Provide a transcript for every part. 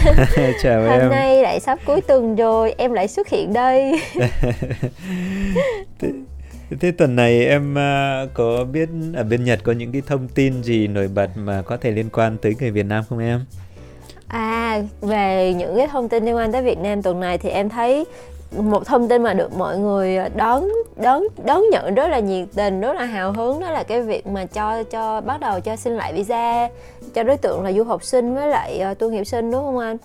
chào Hôm em nay lại sắp cuối tuần rồi, em lại xuất hiện đây. thế, thế tuần này em à, có biết ở bên Nhật có những cái thông tin gì nổi bật mà có thể liên quan tới người Việt Nam không em? À, về những cái thông tin liên quan tới Việt Nam tuần này thì em thấy một thông tin mà được mọi người đón đón đón nhận rất là nhiệt tình rất là hào hứng đó là cái việc mà cho cho bắt đầu cho xin lại visa cho đối tượng là du học sinh với lại ờ, uh, tu nghiệp sinh đúng không anh?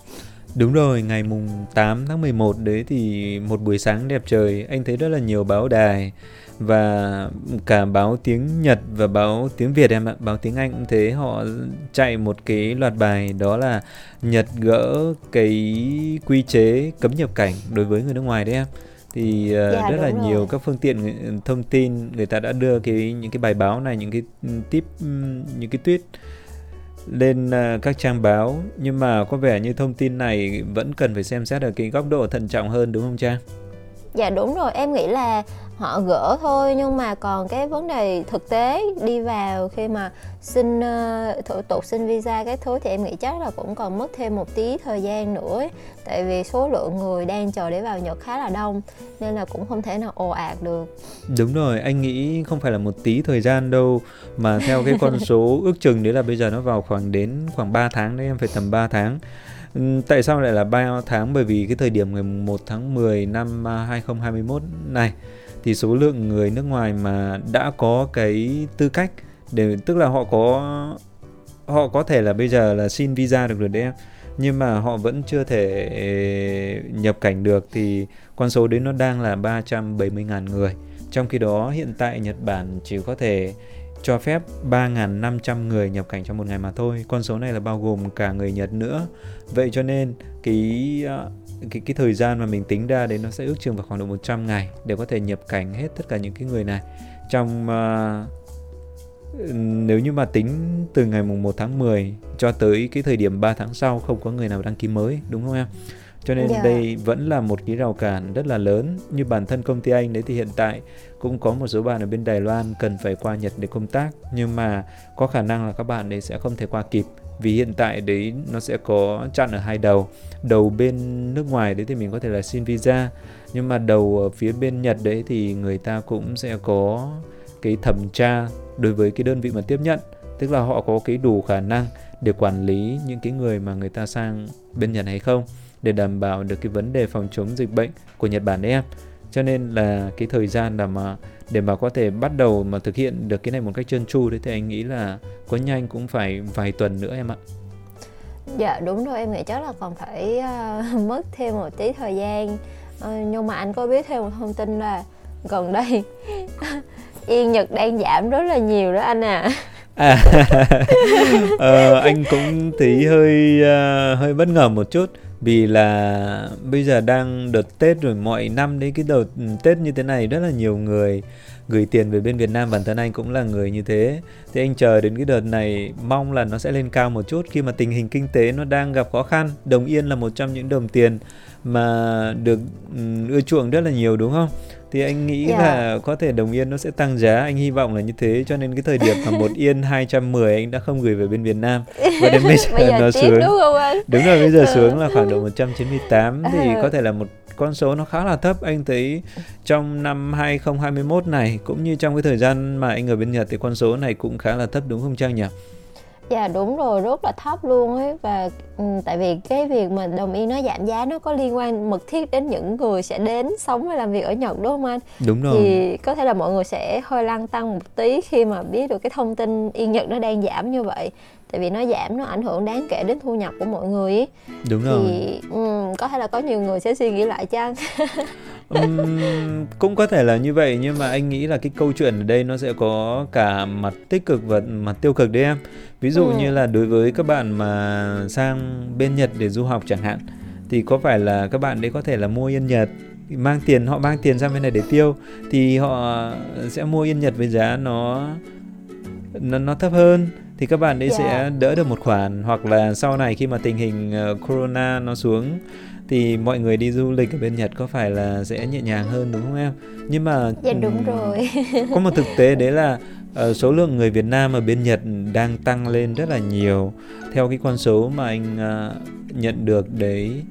Đúng rồi, ngày mùng 8 tháng 11 đấy thì một buổi sáng đẹp trời, anh thấy rất là nhiều báo đài và cả báo tiếng Nhật và báo tiếng Việt em ạ, báo tiếng Anh cũng thế, họ chạy một cái loạt bài đó là Nhật gỡ cái quy chế cấm nhập cảnh đối với người nước ngoài đấy em thì uh, dạ, rất là rồi. nhiều các phương tiện thông tin người ta đã đưa cái những cái bài báo này những cái tip những cái tweet lên uh, các trang báo nhưng mà có vẻ như thông tin này vẫn cần phải xem xét ở cái góc độ thận trọng hơn đúng không Trang? Dạ đúng rồi, em nghĩ là họ gỡ thôi nhưng mà còn cái vấn đề thực tế đi vào khi mà xin uh, thủ tục xin visa cái thứ thì em nghĩ chắc là cũng còn mất thêm một tí thời gian nữa ấy. tại vì số lượng người đang chờ để vào Nhật khá là đông nên là cũng không thể nào ồ ạt được đúng rồi anh nghĩ không phải là một tí thời gian đâu mà theo cái con số ước chừng đấy là bây giờ nó vào khoảng đến khoảng 3 tháng đấy em phải tầm 3 tháng Tại sao lại là 3 tháng? Bởi vì cái thời điểm ngày 1 tháng 10 năm 2021 này thì số lượng người nước ngoài mà đã có cái tư cách để, tức là họ có họ có thể là bây giờ là xin visa được rồi đấy em nhưng mà họ vẫn chưa thể nhập cảnh được thì con số đấy nó đang là 370.000 người. Trong khi đó, hiện tại Nhật Bản chỉ có thể cho phép 3.500 người nhập cảnh trong một ngày mà thôi. Con số này là bao gồm cả người Nhật nữa. Vậy cho nên cái cái cái thời gian mà mình tính ra đấy nó sẽ ước chừng vào khoảng độ 100 ngày để có thể nhập cảnh hết tất cả những cái người này. Trong uh, nếu như mà tính từ ngày mùng 1 tháng 10 cho tới cái thời điểm 3 tháng sau không có người nào đăng ký mới đúng không em? cho nên yeah. Dạ. đây vẫn là một cái rào cản rất là lớn như bản thân công ty anh đấy thì hiện tại cũng có một số bạn ở bên Đài Loan cần phải qua Nhật để công tác nhưng mà có khả năng là các bạn đấy sẽ không thể qua kịp vì hiện tại đấy nó sẽ có chặn ở hai đầu. Đầu bên nước ngoài đấy thì mình có thể là xin visa, nhưng mà đầu ở phía bên Nhật đấy thì người ta cũng sẽ có cái thẩm tra đối với cái đơn vị mà tiếp nhận. Tức là họ có cái đủ khả năng để quản lý những cái người mà người ta sang bên Nhật hay không, để đảm bảo được cái vấn đề phòng chống dịch bệnh của Nhật Bản đấy em. Cho nên là cái thời gian là mà để mà có thể bắt đầu mà thực hiện được cái này một cách trơn tru đấy thì anh nghĩ là có nhanh cũng phải vài tuần nữa em ạ. Dạ đúng rồi em nghĩ chắc là còn phải uh, mất thêm một tí thời gian. Uh, nhưng mà anh có biết thêm một thông tin là gần đây yên nhật đang giảm rất là nhiều đó anh à à uh, anh cũng thấy hơi uh, hơi bất ngờ một chút vì là bây giờ đang đợt Tết rồi, mọi năm đấy, cái đợt Tết như thế này rất là nhiều người gửi tiền về bên Việt Nam. Bản thân anh cũng là người như thế. Thì anh chờ đến cái đợt này, mong là nó sẽ lên cao một chút. Khi mà tình hình kinh tế nó đang gặp khó khăn, đồng yên là một trong những đồng tiền mà được ừ, ưa chuộng rất là nhiều, đúng không? Thì anh nghĩ yeah. Dạ. là có thể đồng yên nó sẽ tăng giá anh hy vọng là như thế cho nên cái thời điểm mà một yên 210 anh đã không gửi về bên Việt Nam và đến bây giờ, bây giờ nó xuống đúng, không anh? đúng rồi bây giờ ừ. xuống là khoảng độ 198 thì ừ. có thể là một con số nó khá là thấp anh thấy trong năm 2021 này cũng như trong cái thời gian mà anh ở bên Nhật thì con số này cũng khá là thấp đúng không Trang nhỉ? Dạ đúng rồi, rất là thấp luôn ấy và um, tại vì cái việc mà đồng yên nó giảm giá nó có liên quan mật thiết đến những người sẽ đến sống và làm việc ở Nhật đúng không anh? Đúng rồi. Thì có thể là mọi người sẽ hơi lăn tăng một tí khi mà biết được cái thông tin yên Nhật nó đang giảm như vậy tại vì nó giảm nó ảnh hưởng đáng kể đến thu nhập của mọi người ấy. đúng thì, rồi um, có thể là có nhiều người sẽ suy nghĩ lại chăng um, cũng có thể là như vậy nhưng mà anh nghĩ là cái câu chuyện ở đây nó sẽ có cả mặt tích cực và mặt tiêu cực đấy em ví dụ ừ. như là đối với các bạn mà sang bên Nhật để du học chẳng hạn thì có phải là các bạn đấy có thể là mua yên Nhật mang tiền họ mang tiền sang bên này để tiêu thì họ sẽ mua yên Nhật với giá nó nó, nó thấp hơn thì các bạn ấy yeah. sẽ đỡ được một khoản hoặc là sau này khi mà tình hình uh, corona nó xuống thì mọi người đi du lịch ở bên Nhật có phải là sẽ nhẹ nhàng hơn đúng không em? Nhưng mà Dạ đúng rồi. có một thực tế đấy là uh, số lượng người Việt Nam ở bên Nhật đang tăng lên rất là nhiều theo cái con số mà anh uh, nhận được đấy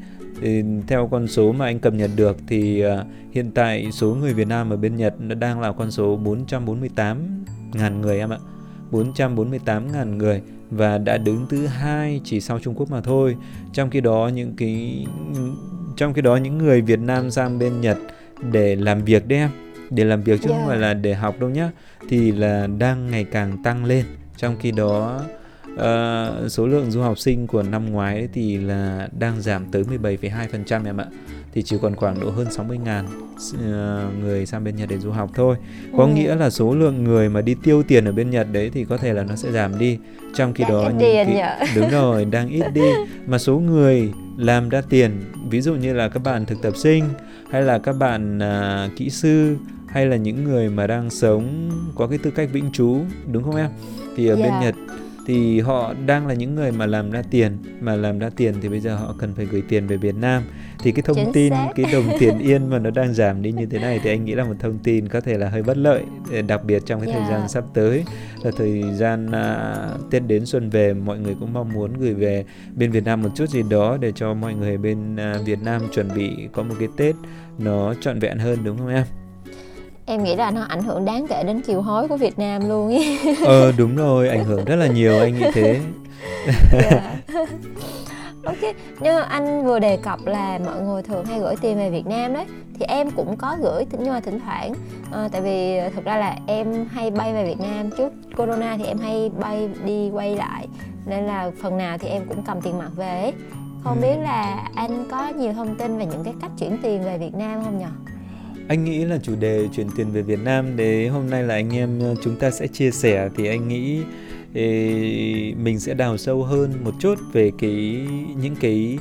thì theo con số mà anh cập nhật được thì uh, hiện tại số người Việt Nam ở bên Nhật nó đang là con số 448 ngàn người em ạ 448 ngàn người và đã đứng thứ hai chỉ sau Trung Quốc mà thôi. Trong khi đó những cái trong khi đó những người Việt Nam sang bên Nhật để làm việc đấy em. Để làm việc chứ yeah. không phải là để học đâu nhá. Thì là đang ngày càng tăng lên. Trong khi đó uh, số lượng du học sinh của năm ngoái thì là đang giảm tới 17,2% em ạ thì chỉ còn khoảng độ hơn 60 ngàn uh, người sang bên Nhật để du học thôi có ừ. nghĩa là số lượng người mà đi tiêu tiền ở bên Nhật đấy thì có thể là nó sẽ giảm đi trong khi đang đó những cái, đúng rồi đang ít đi mà số người làm ra tiền ví dụ như là các bạn thực tập sinh hay là các bạn uh, kỹ sư hay là những người mà đang sống có cái tư cách vĩnh trú đúng không em thì ở yeah. bên dạ. Nhật thì họ đang là những người mà làm ra tiền mà làm ra tiền thì bây giờ họ cần phải gửi tiền về Việt Nam thì cái thông Chính tin xác. cái đồng tiền yên mà nó đang giảm đi như thế này thì anh nghĩ là một thông tin có thể là hơi bất lợi đặc biệt trong cái yeah. thời gian sắp tới là thời gian uh, Tết đến xuân về mọi người cũng mong muốn gửi về bên Việt Nam một chút gì đó để cho mọi người bên uh, Việt Nam chuẩn bị có một cái Tết nó trọn vẹn hơn đúng không em? Em nghĩ là nó ảnh hưởng đáng kể đến kiều hối của Việt Nam luôn ấy. ờ đúng rồi ảnh hưởng rất là nhiều anh nghĩ thế yeah. Dạ. ok nhưng anh vừa đề cập là mọi người thường hay gửi tiền về Việt Nam đấy thì em cũng có gửi nhưng mà thỉnh thoảng à, tại vì thực ra là em hay bay về Việt Nam trước corona thì em hay bay đi quay lại nên là phần nào thì em cũng cầm tiền mặt về không ừ. biết là anh có nhiều thông tin về những cái cách chuyển tiền về Việt Nam không nhỉ? Anh nghĩ là chủ đề chuyển tiền về Việt Nam để hôm nay là anh em ờ, chúng ta sẽ chia sẻ thì anh nghĩ mình sẽ đào sâu hơn một chút về cái những cái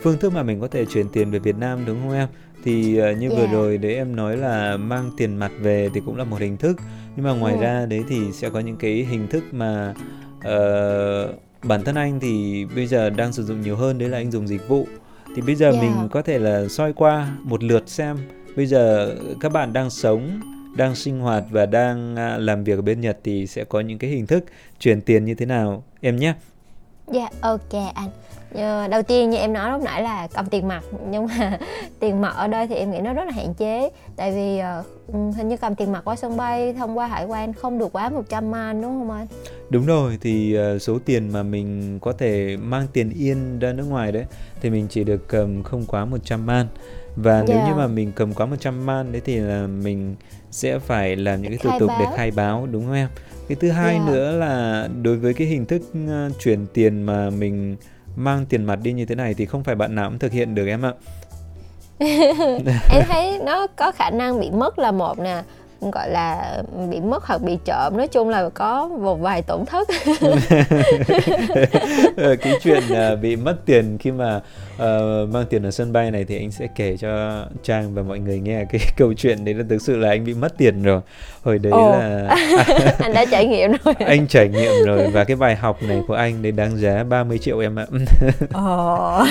phương thức mà mình có thể chuyển tiền về Việt Nam đúng không em? Thì ờ, như yeah. vừa rồi đấy em nói là mang tiền mặt về thì cũng là một hình thức nhưng mà ngoài ừ. ra đấy thì sẽ có những cái hình thức mà uh, bản thân anh thì bây giờ đang sử dụng nhiều hơn đấy là anh dùng dịch vụ thì bây giờ yeah. mình có thể là soi qua một lượt xem bây giờ các bạn đang sống đang sinh hoạt và đang à, làm việc ở bên Nhật thì sẽ có những cái hình thức chuyển tiền như thế nào em nhé. Dạ yeah, ok anh. Ờ, đầu tiên như em nói lúc nãy là cầm tiền mặt nhưng mà tiền mặt ở đây thì em nghĩ nó rất là hạn chế tại vì uh, hình như cầm tiền mặt qua sân bay thông qua hải quan không được quá 100 man đúng không anh? Đúng rồi thì uh, số tiền mà mình có thể mang tiền yên ra nước ngoài đấy thì mình chỉ được cầm không quá 100 man và yeah. nếu như dạ. mà mình cầm quá 100 man đấy thì là mình sẽ phải làm những cái thủ tục để khai báo đúng không em? Cái thứ hai yeah. Dạ. nữa là đối với cái hình thức uh, chuyển tiền mà mình mang tiền mặt đi như thế này thì không phải bạn nào cũng thực hiện được em ạ. Em thấy nó có khả năng bị mất là một nè gọi là bị mất hoặc bị trộm nói chung là có một vài tổn thất cái chuyện uh, bị mất tiền khi mà uh, mang tiền ở sân bay này thì anh sẽ kể cho trang và mọi người nghe cái câu chuyện đấy là thực sự là anh bị mất tiền rồi hồi đấy Ồ. là anh đã trải nghiệm rồi anh trải nghiệm rồi và cái bài học này của anh đấy đáng giá 30 triệu em ạ Ồ.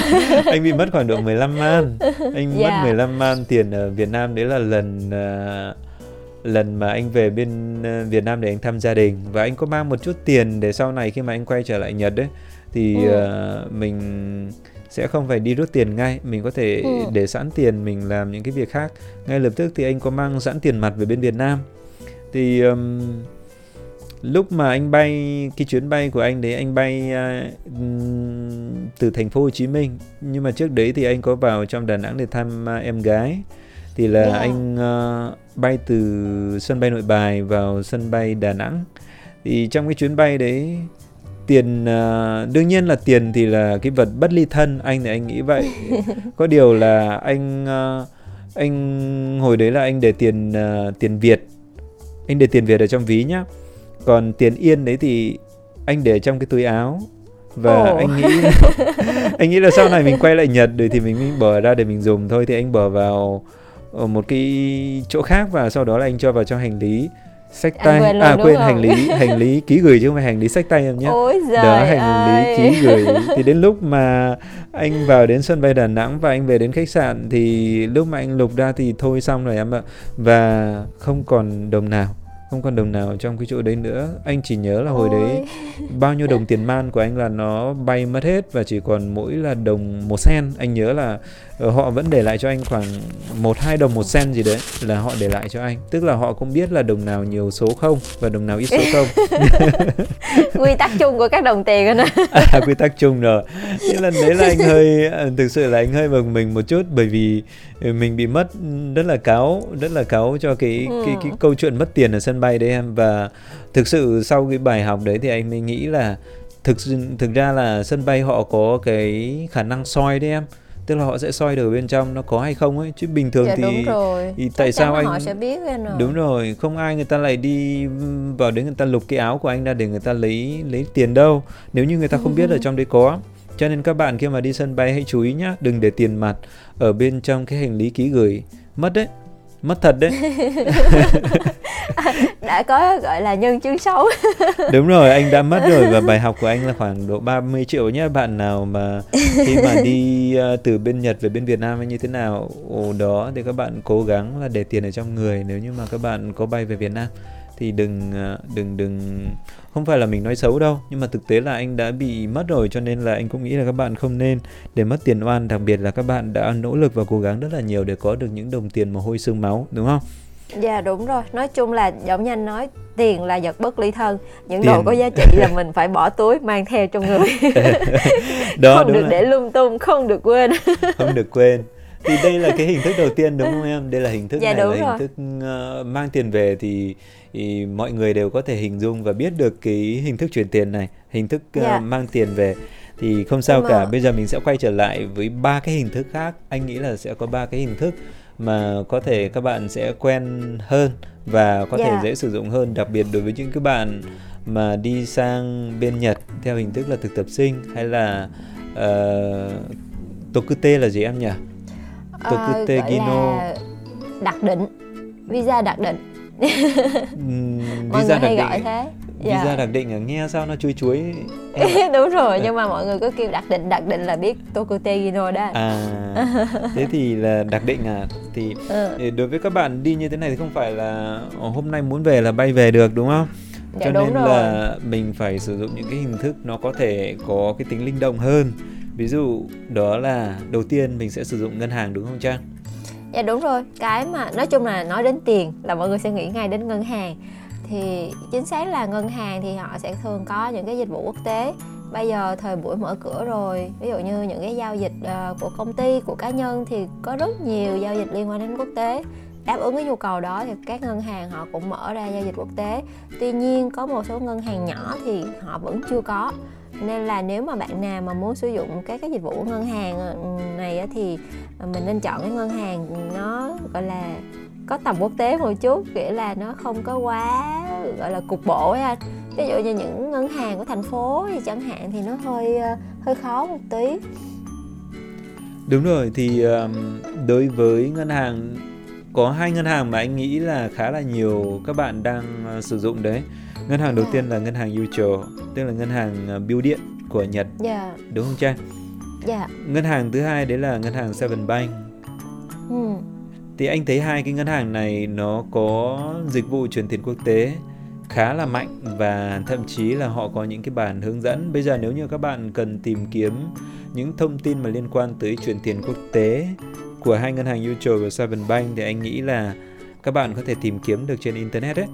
anh bị mất khoảng độ 15 man anh yeah. mất 15 dạ. man tiền ở Việt Nam đấy là lần uh, lần mà anh về bên ờ, Việt Nam để anh thăm gia đình. Và anh có mang một chút tiền để sau này khi mà anh quay trở lại Nhật đấy thì ừ. uh, mình sẽ không phải đi rút tiền ngay. Mình có thể ừ. để sẵn tiền mình làm những cái việc khác. Ngay lập tức thì anh có mang sẵn tiền mặt về bên Việt Nam. Thì um, lúc mà anh bay cái chuyến bay của anh đấy anh bay uh, từ thành phố Hồ Chí Minh. Nhưng mà trước đấy thì anh có vào trong Đà Nẵng để thăm uh, em gái thì là yeah. anh uh, bay từ sân bay Nội Bài vào sân bay Đà Nẵng. Thì trong cái chuyến bay đấy tiền uh, đương nhiên là tiền thì là cái vật bất ly thân anh thì anh nghĩ vậy. Có điều là anh uh, anh hồi đấy là anh để tiền uh, tiền Việt. Anh để tiền Việt ở trong ví nhá. Còn tiền yên đấy thì anh để trong cái túi áo. Và oh. anh nghĩ anh nghĩ là sau này mình quay lại Nhật rồi thì mình, mình bỏ ra để mình dùng. Thôi thì anh bỏ vào ở một cái chỗ khác và sau đó là anh cho vào trong hành lý sách tay. quên à quên hành lý hành lý ký gửi chứ không phải hành lý sách tay em nhé. Đó hành ơi. lý ký gửi. Thì đến lúc mà anh vào đến sân bay Đà Nẵng và anh về đến khách sạn thì lúc mà anh lục ra thì thôi xong rồi em ạ. Và không còn đồng nào không còn đồng nào trong cái chỗ đấy nữa. Anh chỉ nhớ là hồi đấy bao nhiêu đồng tiền man của anh là nó bay mất hết và chỉ còn mỗi là đồng một sen. Anh nhớ là họ vẫn để lại cho anh khoảng một hai đồng một sen gì đấy là họ để lại cho anh. Tức là họ cũng biết là đồng nào nhiều số không và đồng nào ít số không. Quy tắc chung của các đồng tiền rồi à, quy tắc chung rồi. Thế lần đấy là anh hơi ờ, thực sự là anh hơi bực mình một chút bởi vì ừ, mình bị mất rất là cáo rất là cáo cho cái ừ. cái cái câu chuyện mất tiền ở sân bay đấy em. Và thực sự sau cái bài học đấy thì anh mới nghĩ là thực thực ra là sân bay họ có cái khả năng soi đấy em tức là họ sẽ soi được bên trong nó có hay không ấy chứ bình thường dạ, thì, đúng rồi. thì tại sao anh họ sẽ biết rồi. đúng rồi không ai người ta lại đi vào đấy người ta lục cái áo của anh ra để người ta lấy lấy tiền đâu nếu như người ta không biết ở trong đấy có cho nên các bạn khi mà đi sân bay hãy chú ý nhá đừng để tiền mặt ở bên trong cái hành lý ký gửi mất đấy mất thật đấy đã có gọi là nhân chứng xấu. Đúng rồi anh đã mất rồi và bài học của anh là khoảng độ 30 triệu nhé bạn nào mà khi mà đi uh, từ bên Nhật về bên Việt Nam hay như thế nào Ồ, đó thì các bạn cố gắng là để tiền ở trong người. Nếu như mà các bạn có bay về Việt Nam thì đừng ờ, đừng đừng không phải là mình nói xấu đâu nhưng mà thực tế là anh đã bị mất rồi cho nên là anh cũng nghĩ là các bạn không nên để mất tiền oan. Đặc biệt là các bạn đã nỗ lực và cố gắng rất là nhiều để có được những đồng tiền mồ hôi xương máu đúng không? Dạ đúng rồi, nói chung là giống như anh nói tiền là vật bất ly thân. Những tiền. đồ có giá trị là mình phải bỏ túi mang theo trong người. Đó, không được là... để lung tung không được quên. Không được quên. Thì đây là cái hình thức đầu tiên đúng không em? Đây là hình thức dạ, này là rồi. hình thức uh, mang tiền về thì, thì mọi người đều có thể hình dung và biết được cái hình thức chuyển tiền này hình thức uh, dạ. mang tiền về. Thì không sao cả. bây giờ mình sẽ quay trở lại với ba cái hình thức khác. Anh nghĩ là sẽ có ba cái hình thức mà có thể các bạn sẽ quen hơn và có yeah. thể dạ. dễ sử dụng hơn đặc biệt đối với những cái bạn mà đi sang bên Nhật theo hình thức là thực tập sinh hay là uh, Tokute là gì em nhỉ? Tokute uh, Gino đặc định visa đặc định Mọi visa người hay gọi thế dạ. visa đặc định nghe sao nó chuối chuối? Đúng rồi nhưng mà mọi người cứ kêu đặc định đặc định là biết Tokute Gino đó. À thế thì là đặc định à? Thì ừ. đối với các bạn đi như thế này thì không phải là hôm nay muốn về là bay về được đúng không? Dạ, cho nên rồi. là mình phải sử dụng những cái hình thức nó có thể có cái tính linh động hơn. Ví dụ đó là đầu tiên mình sẽ sử dụng ngân hàng đúng không trang? Dạ đúng rồi. Cái mà nói chung là nói đến tiền là mọi người sẽ nghĩ ngay đến ngân hàng thì chính xác là ngân hàng thì họ sẽ thường có những cái dịch vụ quốc tế. Bây giờ thời buổi mở cửa rồi, ví dụ như những cái giao dịch ờ, của công ty, của cá nhân thì có rất nhiều giao dịch liên quan đến quốc tế. Đáp ứng cái nhu cầu đó thì các ngân hàng họ cũng mở ra giao dịch quốc tế. Tuy nhiên có một số ngân hàng nhỏ thì họ vẫn chưa có. Nên là nếu mà bạn nào mà muốn sử dụng các cái dịch vụ của ngân hàng ừ, này thì mình nên chọn cái ngân hàng nó, gọi là có tầm quốc tế một chút nghĩa là nó không có quá gọi là cục bộ ấy anh ví dụ như những ngân hàng của thành phố thì chẳng hạn thì nó hơi ờ, hơi khó một tí đúng rồi thì đối với ngân hàng có hai ngân hàng mà anh nghĩ là khá là nhiều các bạn đang uh, sử dụng đấy ngân hàng đầu yeah. Dạ. tiên là ngân hàng Yucho tức là ngân hàng uh, bưu điện của Nhật yeah. Dạ. đúng không Trang? Dạ. Yeah. Ngân hàng thứ hai đấy là ngân hàng Seven Bank. Ừ thì anh thấy hai cái ngân hàng này nó có dịch vụ chuyển tiền quốc tế khá là mạnh và thậm chí là họ có những cái bản hướng dẫn. Bây giờ nếu như các bạn cần tìm kiếm những thông tin mà liên quan tới chuyển tiền quốc tế của hai ngân hàng Mutual và Seven Bank thì anh nghĩ là các bạn có thể tìm kiếm được trên internet đấy.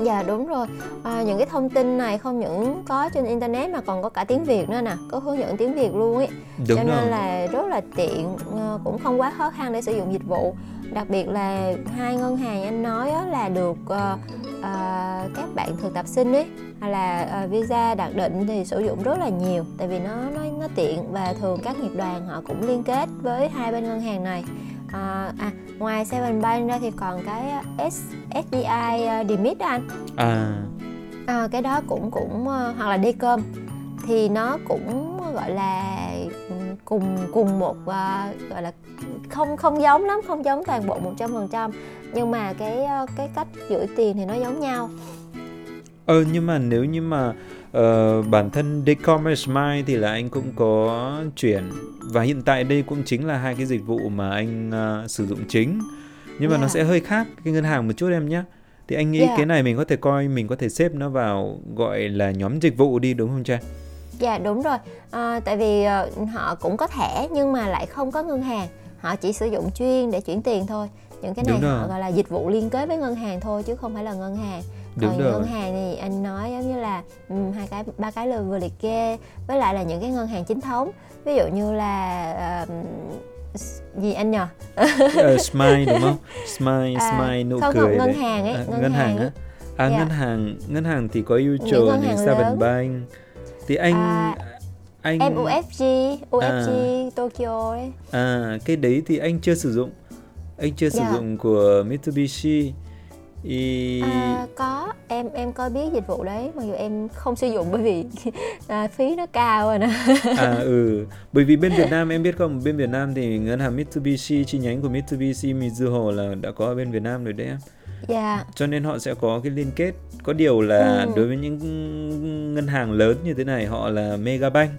Dạ đúng rồi. À, Những cái thông tin này không những có trên internet mà còn có cả tiếng Việt nữa nè Có hướng dẫn tiếng Việt luôn ấy. Đúng Cho nên rồi. là rất là tiện ờ, Cũng không quá khó khăn để sử dụng dịch vụ. Đặc biệt là hai ngân hàng anh nói là được uh, uh, các bạn thực tập sinh ấy hay là uh, visa đặc định thì sử dụng rất là nhiều tại vì nó nó nó tiện và thường các nghiệp đoàn họ cũng liên kết với hai bên ngân hàng này à, à ngoài Seven Bank ra thì còn cái S, SBI uh, Demit anh. À. à cái đó cũng cũng uh, hoặc là Dcom thì nó cũng gọi là cùng cùng một uh, gọi là không không giống lắm không giống toàn bộ một trăm phần trăm. Nhưng mà cái uh, cái cách gửi tiền thì nó giống nhau. Ờ nhưng mà nếu như mà uh, bản thân Decommerce Smile thì là anh cũng có chuyển và hiện tại đây cũng chính là hai cái dịch vụ mà anh uh, sử dụng chính nhưng mà yeah. nó dạ. sẽ hơi khác cái ngân hàng một chút em nhé thì anh nghĩ Dạ. cái này mình có thể coi mình có thể xếp nó vào gọi là nhóm dịch vụ đi đúng không Trang? Dạ đúng rồi, à, tại vì ờ, họ cũng có thẻ nhưng mà lại không có ngân hàng, họ chỉ sử dụng chuyên để chuyển tiền thôi. Những cái này họ gọi là dịch vụ liên kết với ngân hàng thôi chứ không phải là ngân hàng. Đúng Còn rồi. ngân hàng thì anh nói giống như là ừm, hai cái ba cái lời vừa liệt kê với lại là những cái ngân hàng chính thống ví dụ như là s- gì anh nhờ Ờ, smile đúng không? Smile, À, smile nụ không, cười không, ngân đấy. hàng ấy, À, ngân ngân hàng hàng á. ấy. À Dạ. ngân hàng, ngân hàng thì có ngân này, Seven. Bank. Thì anh À, anh em UFG UFG À. Tokyo ấy À cái đấy thì anh chưa sử dụng. Anh chưa sử Dạ. dụng của Mitsubishi. Ý... À, có. Em em có biết dịch vụ đấy mặc dù em không sử dụng bởi vì à, phí nó cao rồi nè. À ừ. Bởi vì bên Việt Nam em biết không? Bên Việt Nam thì ngân hàng Mitsubishi chi nhánh của Mitsubishi Mizuho là đã có ở bên Việt Nam rồi đấy em. Dạ. Cho nên họ sẽ có cái liên kết. Có điều là Ừ. đối với những ngân hàng lớn như thế này họ là mega bank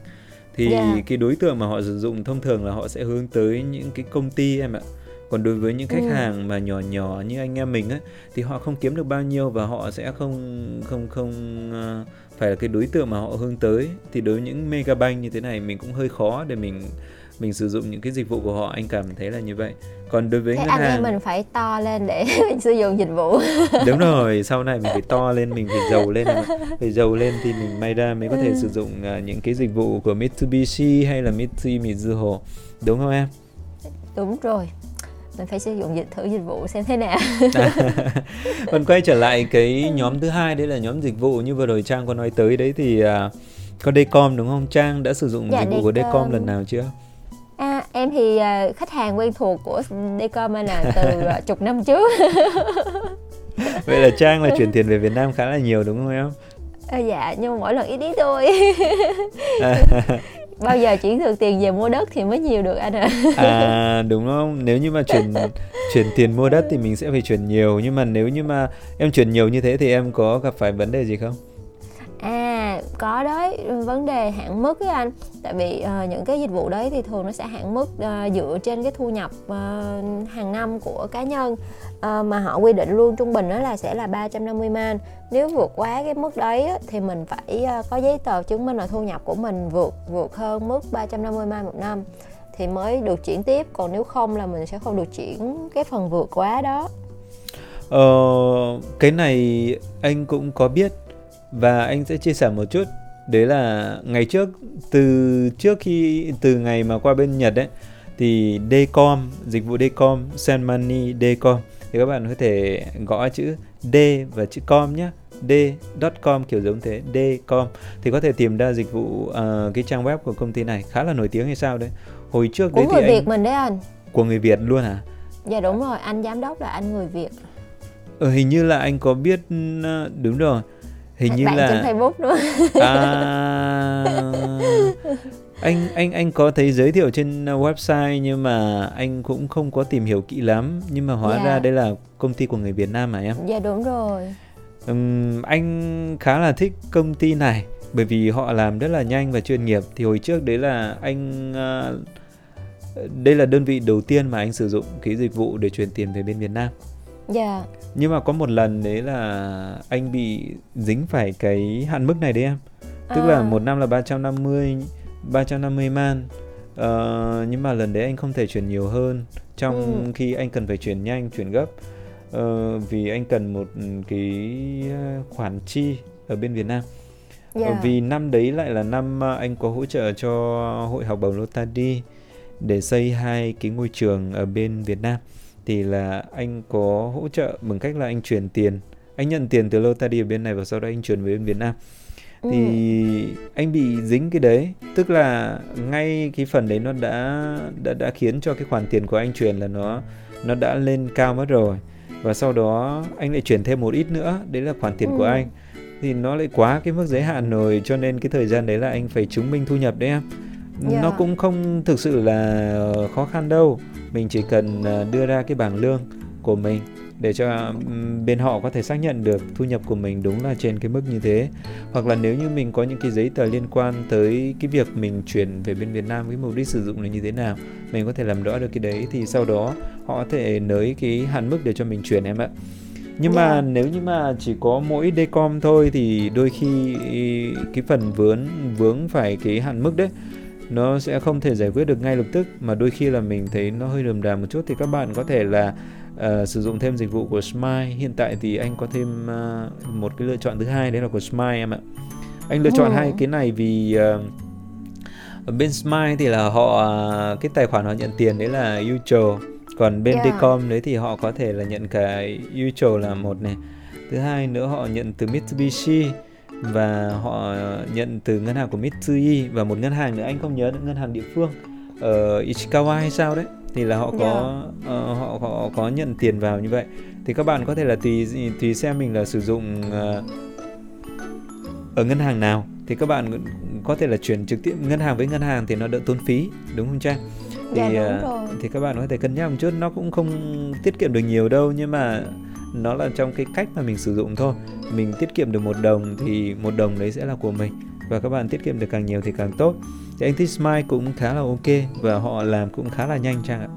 thì Dạ. cái đối tượng mà họ sử dụng thông thường là họ sẽ hướng tới những cái công ty em ạ còn đối với những khách Ừ. hàng mà nhỏ nhỏ như anh em mình á thì họ không kiếm được bao nhiêu và họ sẽ không không không ờ, phải là cái đối tượng mà họ hướng tới. Thì đối với những mega bank như thế này mình cũng hơi khó để mình mình sử dụng những cái dịch vụ của họ anh cảm thấy là như vậy. Còn đối với thế ngân anh hàng mình phải to lên để mình sử dụng dịch vụ. Đúng rồi sau này mình phải to lên mình phải giàu lên phải giàu lên thì mình may ra mới có thể Ừ. sử dụng à, những cái dịch vụ của Mitsubishi hay là Mitsui Mizuho. Đúng không em? Đúng rồi mình phải sử dụng dịch thử dịch vụ xem thế nào. Còn quay trở lại cái nhóm thứ hai đấy là nhóm dịch vụ như vừa rồi Trang có nói tới đấy thì à, có Daycom đúng không? Trang đã sử dụng Dạ, dịch vụ của Daycom. Daycom lần nào chưa? À, em thì à, khách hàng quen thuộc của Decom là từ à, chục năm trước. Vậy là Trang là chuyển tiền về Việt Nam khá là nhiều đúng không em? À, dạ nhưng mỗi lần ít ít thôi bao giờ chuyển được tiền về mua đất thì mới nhiều được anh ạ. À đúng không? Nếu như mà chuyển chuyển tiền mua đất thì mình sẽ phải chuyển nhiều. Nhưng mà nếu như mà em chuyển nhiều như thế thì em có gặp phải vấn đề gì không? À có đấy vấn đề hạn mức ấy anh. Tại vì uh, những cái dịch vụ đấy thì thường nó sẽ hạn mức uh, dựa trên cái thu nhập uh, hàng năm của cá nhân. Uh, mà họ quy định luôn trung bình đó là sẽ là 350 man. Nếu vượt quá cái mức đấy á, thì mình phải uh, có giấy tờ chứng minh là thu nhập của mình vượt vượt hơn mức 350 man một năm thì mới được chuyển tiếp. Còn nếu không là mình sẽ không được chuyển cái phần vượt quá đó. Ờ, cái này anh cũng có biết và anh sẽ chia sẻ một chút. Đấy là ngày trước từ trước khi từ ngày mà qua bên Nhật ấy thì Dcom, dịch vụ Dcom, Send Money Dcom thì các bạn có thể gõ chữ D và chữ com nhé. D.com kiểu giống thế, Dcom thì có thể tìm ra dịch vụ ờ, cái trang web của công ty này khá là nổi tiếng hay sao đấy. Hồi trước của đấy người thì Việt anh mình đấy anh của người Việt luôn hả? dạ đúng rồi anh giám đốc là anh người Việt Ờ, hình như là anh có biết ờ, đúng rồi hình như bạn trên là Facebook nữa à, anh anh anh có thấy giới thiệu trên ờ, website nhưng mà anh cũng không có tìm hiểu kỹ lắm. Nhưng mà hóa Dạ. ra đây là công ty của người Việt Nam mà em? Dạ đúng rồi. Ừm, anh khá là thích công ty này bởi vì họ làm rất là nhanh và chuyên nghiệp. Thì hồi trước đấy là anh ờ, đây là đơn vị đầu tiên mà anh sử dụng cái dịch vụ để chuyển tiền về bên Việt Nam dạ. Nhưng mà có một lần đấy là anh bị dính phải cái hạn mức này đấy em. Tức là À. một năm là 350 350 man. Ờ, nhưng mà lần đấy anh không thể chuyển nhiều hơn trong Ừ. khi anh cần phải chuyển nhanh chuyển gấp. Ờ, vì anh cần một cái ờ, khoản chi ở bên Việt Nam. Ờ, dạ. vì năm đấy lại là năm anh có hỗ trợ cho hội học bổng Lotadi để xây hai cái ngôi trường ở bên Việt Nam thì là anh có hỗ trợ bằng cách là anh chuyển tiền. Anh nhận tiền từ Lotadi ở bên này và sau đó anh chuyển về bên Việt Nam. Ừ. thì anh bị dính cái đấy tức là ngay cái phần đấy nó đã đã đã khiến cho cái khoản tiền của anh chuyển là nó nó đã lên cao mất rồi. Và sau đó anh lại chuyển thêm một ít nữa đấy là khoản tiền của Ừ. anh. Thì nó lại quá cái mức giới hạn rồi cho nên cái thời gian đấy là anh phải chứng minh thu nhập đấy em Dạ. nó cũng không thực sự là khó khăn đâu mình chỉ cần à, đưa ra cái bảng lương của mình để cho bên họ có thể xác nhận được thu nhập của mình đúng là trên cái mức như thế hoặc là nếu như mình có những cái giấy tờ liên quan tới cái việc mình chuyển về bên Việt Nam cái mục đích sử dụng là như thế nào mình có thể làm rõ được cái đấy thì sau đó họ có thể nới cái hạn mức để cho mình chuyển em ạ nhưng yeah. mà nếu như mà chỉ có mỗi decom thôi thì đôi khi cái phần vướng vướng phải cái hạn mức đấy nó sẽ không thể giải quyết được ngay lập tức mà đôi khi là mình thấy nó hơi rườm rà một chút thì các bạn có thể là uh, sử dụng thêm dịch vụ của Smile. Hiện tại thì anh có thêm uh, một cái lựa chọn thứ hai đấy là của Smile em ạ. Anh lựa chọn hai cái này vì uh, ở bên Smile thì là họ cái tài khoản họ nhận tiền đấy là Usual còn bên yeah. Decom đấy thì họ có thể là nhận cái Usual là một này. Thứ hai nữa họ nhận từ Mitsubishi và họ nhận từ ngân hàng của Mitsui và một ngân hàng nữa anh không nhớ được ngân hàng địa phương. Ở Ichikawa hay sao đấy? Thì là họ có yeah. uh, họ họ có nhận tiền vào như vậy. Thì các bạn có thể là tùy tùy xem mình là sử dụng uh, ở ngân hàng nào. Thì các bạn có thể là chuyển trực tiếp ngân hàng với ngân hàng thì nó đỡ tốn phí đúng không Trang? Thì dạ, uh, thì các bạn có thể cân nhắc một chút. Nó cũng không tiết kiệm được nhiều đâu nhưng mà nó là trong cái cách mà mình sử dụng thôi. Mình tiết kiệm được một đồng thì một đồng đấy sẽ là của mình. Và các bạn tiết kiệm được càng nhiều thì càng tốt. Thì anh thích Smile cũng khá là ok và họ làm cũng khá là nhanh Trang ạ.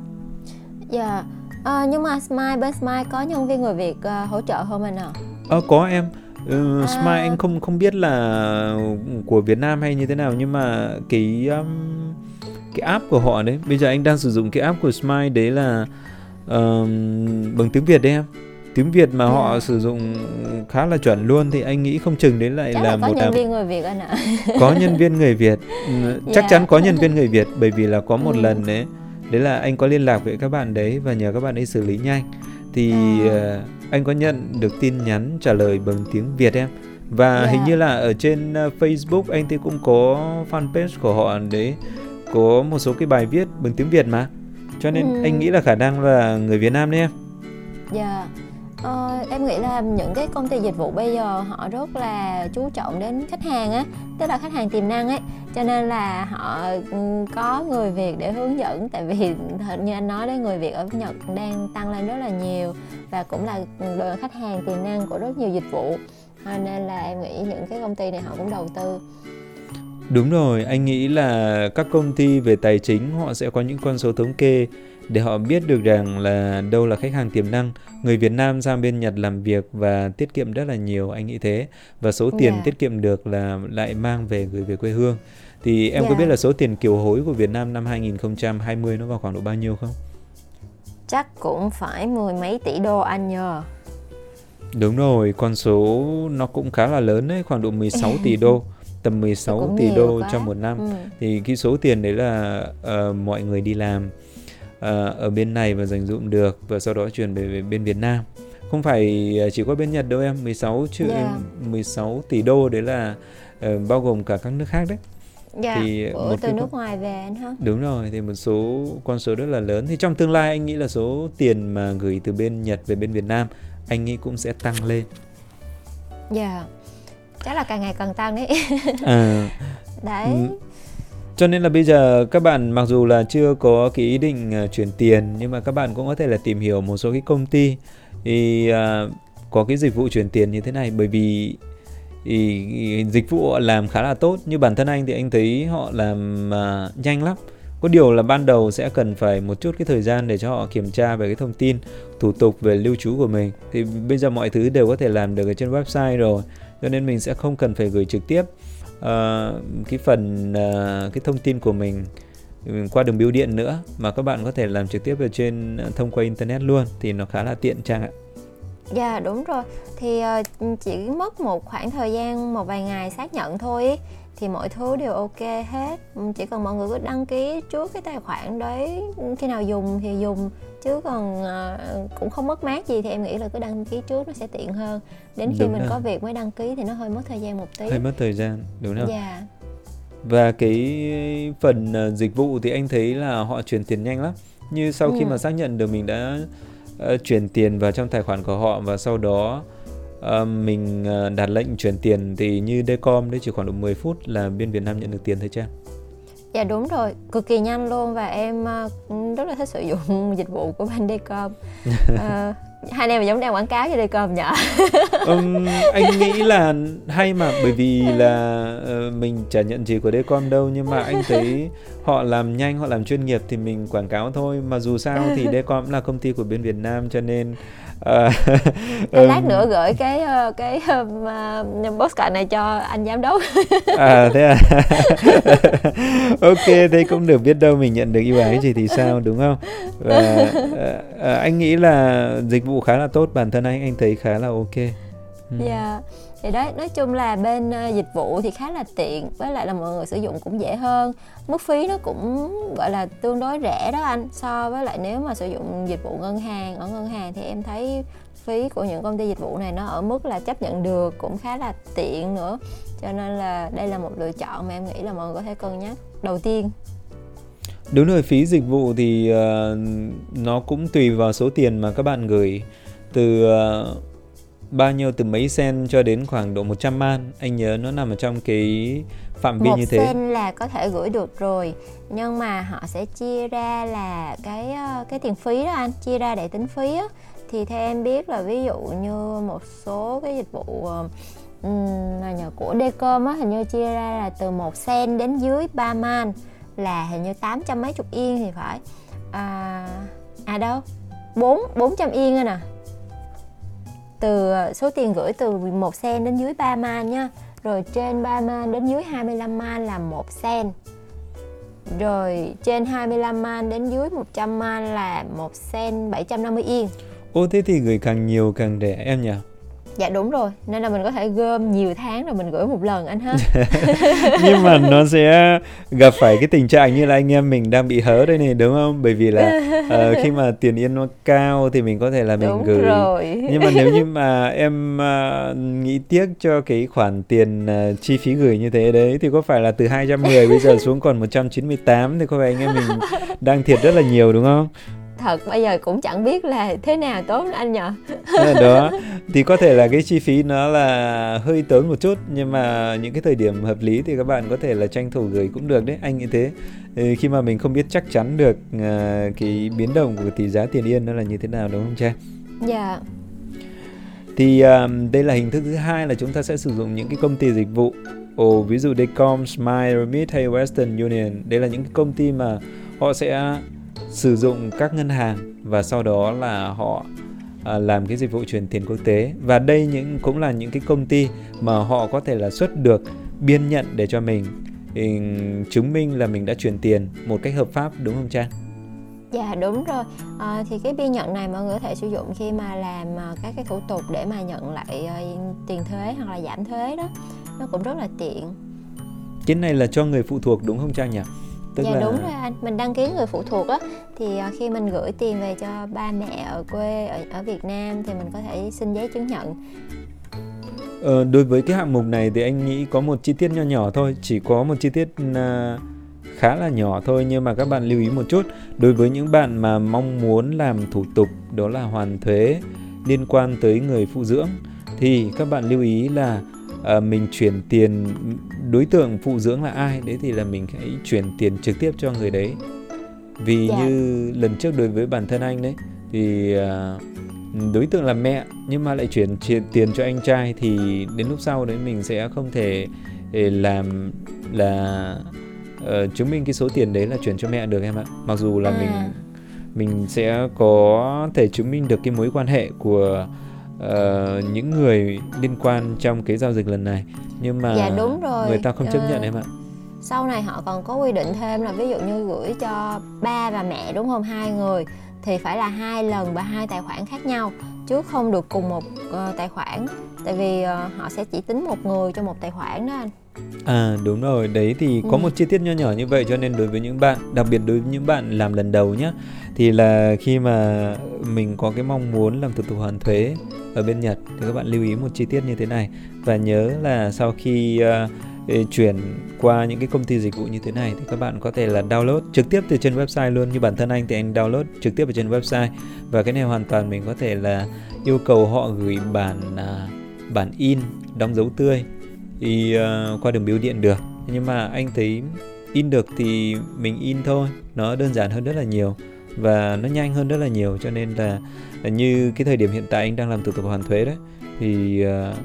Dạ. Yeah. à, nhưng mà Smile bên Smile có nhân viên người Việt uh, hỗ trợ không anh ạ ờ có em. Ừ, à. Smile anh không không biết là của Việt Nam hay như thế nào nhưng mà cái um, cái app của họ đấy bây giờ anh đang sử dụng cái app của Smile đấy là um, bằng tiếng Việt đấy em tiếng Việt mà họ ừ. sử dụng khá là chuẩn luôn thì anh nghĩ không chừng đấy lại chắc là, là một nhân viên người Việt anh ạ. có nhân viên người Việt, ừ, chắc yeah. chắn có nhân viên người Việt bởi vì là có một ừ. lần đấy, đấy là anh có liên lạc với các bạn đấy và nhờ các bạn ấy xử lý nhanh thì à. uh, anh có nhận được tin nhắn trả lời bằng tiếng Việt em và yeah. hình như là ở trên uh, Facebook anh thì cũng có fanpage của họ đấy có một số cái bài viết bằng tiếng Việt mà cho nên ừ. anh nghĩ là khả năng là người Việt Nam đấy em. Dạ. Yeah Ờ, em nghĩ là những cái công ty dịch vụ bây giờ họ rất là chú trọng đến khách hàng á tức là khách hàng tiềm năng ấy. Cho nên là họ ừ, có người việt để hướng dẫn tại vì thật như anh nói đấy người việt ở nhật đang tăng lên rất là nhiều và cũng là đội khách hàng tiềm năng của rất nhiều dịch vụ. Nên là em nghĩ những cái công ty này họ cũng đầu tư. Đúng rồi, anh nghĩ là các công ty về tài chính họ sẽ có những con số thống kê để họ biết được rằng là đâu là khách hàng tiềm năng người Việt Nam sang bên Nhật làm việc và tiết kiệm rất là nhiều anh nghĩ thế và số tiền yeah. Dạ. tiết kiệm được là lại mang về gửi về quê hương thì em yeah. có dạ. biết là số tiền kiều hối của Việt Nam năm 2020 nó vào khoảng độ bao nhiêu không? Chắc cũng phải mười mấy tỷ đô anh nhờ. Đúng rồi, con số nó cũng khá là lớn đấy, khoảng độ 16 tỷ đô tầm 16 tỷ đô quá. trong một năm ừ. thì cái số tiền đấy là uh, mọi người đi làm ở bên này và dành dụm được và sau đó chuyển về, bên Việt Nam không phải ờ, chỉ có bên Nhật đâu em 16 triệu yeah. 16 tỷ đô đấy là uh, bao gồm cả các nước khác đấy Dạ, thì một từ nước ngoài về anh hả? Đúng rồi, thì một số con số rất là lớn. Thì trong tương lai anh nghĩ là số tiền mà gửi từ bên Nhật về bên Việt Nam anh nghĩ cũng sẽ tăng lên. Dạ, chắc là càng ngày càng tăng đấy. à, đấy. Ừ cho nên là bây giờ các bạn mặc dù là chưa có cái ý định uh, chuyển tiền nhưng mà các bạn cũng có thể là tìm hiểu một số cái công ty thì uh, có cái dịch vụ chuyển tiền như thế này. Bởi vì thì dịch vụ họ làm khá là tốt như bản thân anh thì anh thấy họ làm uh, nhanh lắm. Có điều là ban đầu sẽ cần phải một chút cái thời gian để cho họ kiểm tra về cái thông tin thủ tục về lưu trú của mình. Thì bây giờ mọi thứ đều có thể làm được ở trên website rồi cho nên mình sẽ không cần phải gửi trực tiếp uh, cái phần uh, cái thông tin của mình ừ, qua đường bưu điện nữa mà các bạn có thể làm trực tiếp ở trên ờ, thông qua internet luôn thì nó khá là tiện trang ạ. Dạ yeah, đúng rồi thì uh, chỉ mất một khoảng thời gian một vài ngày xác nhận thôi ý thì mọi thứ đều ok hết. Chỉ cần mọi người cứ đăng ký trước cái tài khoản đấy. Khi nào dùng thì dùng chứ còn uh, cũng không mất mát gì thì em nghĩ là cứ đăng ký trước nó sẽ tiện hơn. Đến khi đúng mình rồi. có việc mới đăng ký thì nó hơi mất thời gian một tí. Hơi mất thời gian đúng không? Dạ. Và cái phần uh, dịch vụ thì anh thấy là họ chuyển tiền nhanh lắm. Như sau khi ừ. mà xác nhận được mình đã uh, chuyển tiền vào trong tài khoản của họ và sau đó uh, mình uh, đặt lệnh chuyển tiền thì như Decom đấy chỉ khoảng độ 10 phút là bên Việt Nam nhận được tiền thôi chứ Dạ đúng rồi, cực kỳ nhanh luôn và em uh, rất là thích sử dụng dịch vụ của bên Decom. uh, hai anh em giống đang quảng cáo cho Decom nhở? um, anh nghĩ là hay mà bởi vì là uh, mình chả nhận gì của Decom đâu nhưng mà anh thấy họ làm nhanh, họ làm chuyên nghiệp thì mình quảng cáo thôi. Mà dù sao thì Decom là công ty của bên Việt Nam cho nên à, lát nữa gửi cái ờ, cái uh, postcard này cho anh giám đốc. À thế à? Ok thế cũng được biết đâu mình nhận được ưu ái gì thì sao đúng không? Và uh, anh nghĩ là dịch vụ khá là tốt bản thân anh anh thấy khá là ok. Dạ. yeah thì đấy nói chung là bên ờ, dịch vụ thì khá là tiện với lại là mọi người sử dụng cũng dễ hơn. Mức phí nó cũng gọi là tương đối rẻ đó anh. So với lại nếu mà sử dụng dịch vụ ngân hàng ở ngân hàng thì em thấy phí của những công ty dịch vụ này nó ở mức là chấp nhận được cũng khá là tiện nữa. Cho nên là đây là một lựa chọn mà em nghĩ là mọi người có thể cân nhắc đầu tiên. Đúng rồi phí dịch vụ thì uh, nó cũng tùy vào số tiền mà các bạn gửi. Từ uh, bao nhiêu từ mấy sen cho đến khoảng độ 100 man. Anh nhớ nó nằm ở trong cái phạm vi như thế. một sen là có thể gửi được rồi nhưng mà họ sẽ chia ra là cái ờ, cái tiền phí đó anh chia ra để tính phí á. Thì theo em biết là ví dụ như một số cái dịch vụ um, nhờ của Decom á hình như chia ra là từ một sen đến dưới 3 man là hình như 800 mấy chục yên thì phải. À, à đâu? 4 400 yên anh à từ ờ, số tiền gửi từ 1 sen đến dưới 3 man nha. Rồi trên 3 man đến dưới 25 man là 1 sen. Rồi trên 25 man đến dưới 100 man là 1 sen 750 yên. Ô, thế thì gửi càng nhiều càng rẻ em nhỉ? Dạ đúng rồi. Nên là mình có thể gom nhiều tháng rồi mình gửi một lần anh ha. Nhưng mà nó sẽ gặp phải cái tình trạng như là anh em mình đang bị hớ đây này đúng không? Bởi vì là uh, khi mà tiền yên nó cao thì mình có thể là mình đúng gửi. rồi. nhưng mà nếu như mà em uh, nghĩ tiếc cho cái khoản tiền uh, chi phí gửi như thế đấy thì có phải là từ 210 bây giờ xuống còn 198 thì có phải anh em mình đang thiệt rất là nhiều đúng không thật bây giờ cũng chẳng biết là thế nào tốt anh nhở đó. Thì có thể là cái chi phí nó là hơi tốn một chút nhưng mà những cái thời điểm hợp lý thì các bạn có thể là tranh thủ gửi cũng được đấy anh nghĩ thế. Khi mà mình không biết chắc chắn được uh, cái biến động của tỷ giá tiền yên nó là như thế nào đúng không cha? Dạ. Thì um, đây là hình thức thứ hai là chúng ta sẽ sử dụng những cái công ty dịch vụ. Ồ, ví dụ Decom, Smile, Remit hay Western Union. Đây là những cái công ty mà họ sẽ sử dụng các ngân hàng và sau đó là họ à, làm cái dịch vụ chuyển tiền quốc tế. Và đây những cũng là những cái công ty mà họ có thể là xuất được biên nhận để cho mình. Thì chứng minh là mình đã chuyển tiền một cách hợp pháp đúng không Trang? Dạ đúng rồi. À, thì cái biên nhận này mọi người có thể sử dụng khi mà làm à, các cái thủ tục để mà nhận lại uh, tiền thuế hoặc là giảm thuế đó. Nó cũng rất là tiện. Cái này là cho người phụ thuộc đúng không Trang nhỉ? Tức dạ là... đúng rồi anh. Mình đăng ký người phụ thuộc á thì à, khi mình gửi tiền về cho ba mẹ ở quê ở, ở Việt Nam thì mình có thể xin giấy chứng nhận. Ờ, đối với cái hạng mục này thì anh nghĩ có một chi tiết nho nhỏ thôi chỉ có một chi tiết uh, khá là nhỏ thôi nhưng mà các bạn lưu ý một chút. Đối với những bạn mà mong muốn làm thủ tục đó là hoàn thuế liên quan tới người phụ dưỡng thì các bạn lưu ý là uh, mình chuyển tiền đối tượng phụ dưỡng là ai đấy thì là mình hãy chuyển tiền trực tiếp cho người đấy vì yeah. Dạ. như lần trước đối với bản thân anh đấy thì uh, đối tượng là mẹ nhưng mà lại chuyển tiền cho anh trai thì đến lúc sau đấy mình sẽ không thể làm là uh, chứng minh cái số tiền đấy là chuyển cho mẹ được em ạ mặc dù là à. mình mình sẽ có thể chứng minh được cái mối quan hệ của uh, những người liên quan trong cái giao dịch lần này. Nhưng mà dạ, đúng rồi. người ta không chấp nhận uh, em ạ. sau này họ còn có quy định thêm là ví dụ như gửi cho ba và mẹ đúng không? Hai người thì phải là hai lần và hai tài khoản khác nhau chứ không được cùng một uh, tài khoản. Tại vì uh, họ sẽ chỉ tính một người cho một tài khoản đó anh. À đúng rồi, đấy thì có ừ. một chi tiết nho nhỏ như vậy cho nên đối với những bạn, đặc biệt đối với những bạn làm lần đầu nhé thì là khi mà mình có cái mong muốn làm thủ tục hoàn thuế ở bên Nhật thì các bạn lưu ý một chi tiết như thế này. Và nhớ là sau khi uh, chuyển qua những cái công ty dịch vụ như thế này thì các bạn có thể là download trực tiếp từ trên website luôn. Như bản thân anh thì anh download trực tiếp ở trên website. Và cái này hoàn toàn mình có thể là yêu cầu họ gửi bản à, bản in đóng dấu tươi thì uh, à, qua đường bưu điện được. Nhưng mà anh thấy in được thì mình in thôi. Nó đơn giản hơn rất là nhiều và nó nhanh hơn rất là nhiều. Cho nên là à, như cái thời điểm hiện tại anh đang làm thủ tục hoàn thuế đấy thì uh,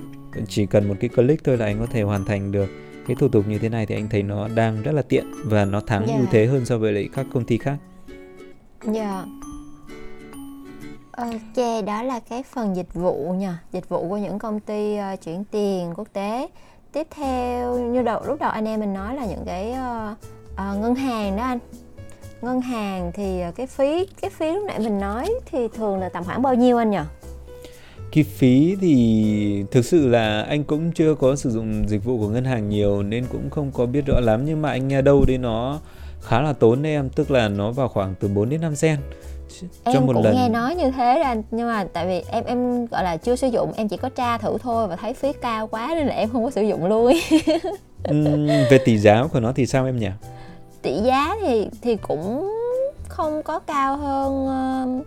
chỉ cần một cái click thôi là anh có thể hoàn thành được cái thủ tục như thế này thì anh thấy nó đang rất là tiện và nó thắng yeah. ưu dạ. thế hơn so với lại các công ty khác. Dạ. Ok, đó là cái phần dịch vụ nha, dịch vụ của những công ty uh, chuyển tiền quốc tế. Tiếp theo như đầu lúc đầu anh em mình nói là những cái uh, uh, ngân hàng đó anh. Ngân hàng thì cái phí cái phí lúc nãy mình nói thì thường là tầm khoảng bao nhiêu anh nhỉ? Cái phí thì thực sự là anh cũng chưa có sử dụng dịch vụ của ngân hàng nhiều nên cũng không có biết rõ lắm. Nhưng mà anh nghe đâu đấy nó khá là tốn em, tức là nó vào khoảng từ 4 đến 5 cent cho em một cũng lần. nghe nói như thế ra nhưng mà tại vì em em gọi là chưa sử dụng em chỉ có tra thử thôi và thấy phí cao quá nên là em không có sử dụng luôn. Uhm, về tỷ giá của nó thì sao em nhỉ? Tỷ giá thì thì cũng không có cao hơn uh,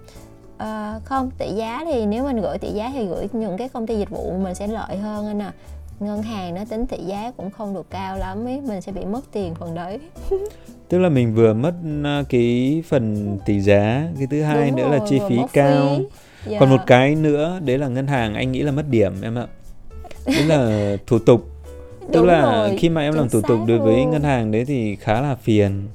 không tỷ giá thì nếu mình gửi tỷ giá thì gửi những cái công ty dịch vụ mình sẽ lợi hơn anh à ngân hàng nó tính tỷ giá cũng không được cao lắm ấy mình sẽ bị mất tiền phần đấy. Tức là mình vừa mất à, cái phần tỷ giá cái thứ hai Đúng nữa rồi, là chi phí cao. phí. Yeah. còn một cái nữa đấy là ngân hàng anh nghĩ là mất điểm em ạ. Đấy là thủ tục. Tức Đúng là rồi, khi mà em làm thủ tục đối với ngân hàng đấy thì khá là phiền.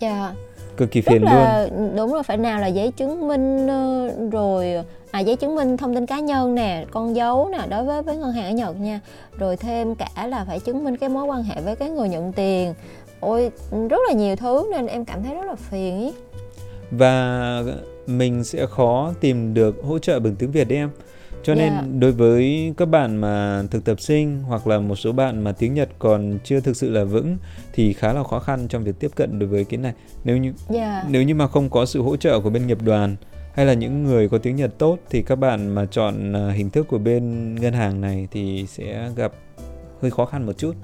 Dạ. yeah. Cực kỳ phiền là, luôn. đúng rồi phải nào là giấy chứng minh ờ, rồi à, giấy chứng minh thông tin cá nhân nè con dấu nè đối với với ngân hàng ở nhật nha. Rồi thêm cả là phải chứng minh cái mối quan hệ với cái người nhận tiền. Ôi rất là nhiều thứ nên em cảm thấy rất là phiền ý và mình sẽ khó tìm được hỗ trợ bằng tiếng Việt đấy em cho nên yeah. Dạ. đối với các bạn mà thực tập sinh hoặc là một số bạn mà tiếng Nhật còn chưa thực sự là vững thì khá là khó khăn trong việc tiếp cận đối với cái này nếu như yeah. Dạ. nếu như mà không có sự hỗ trợ của bên nghiệp đoàn hay là những người có tiếng Nhật tốt thì các bạn mà chọn à, hình thức của bên ngân hàng này thì sẽ gặp hơi khó khăn một chút.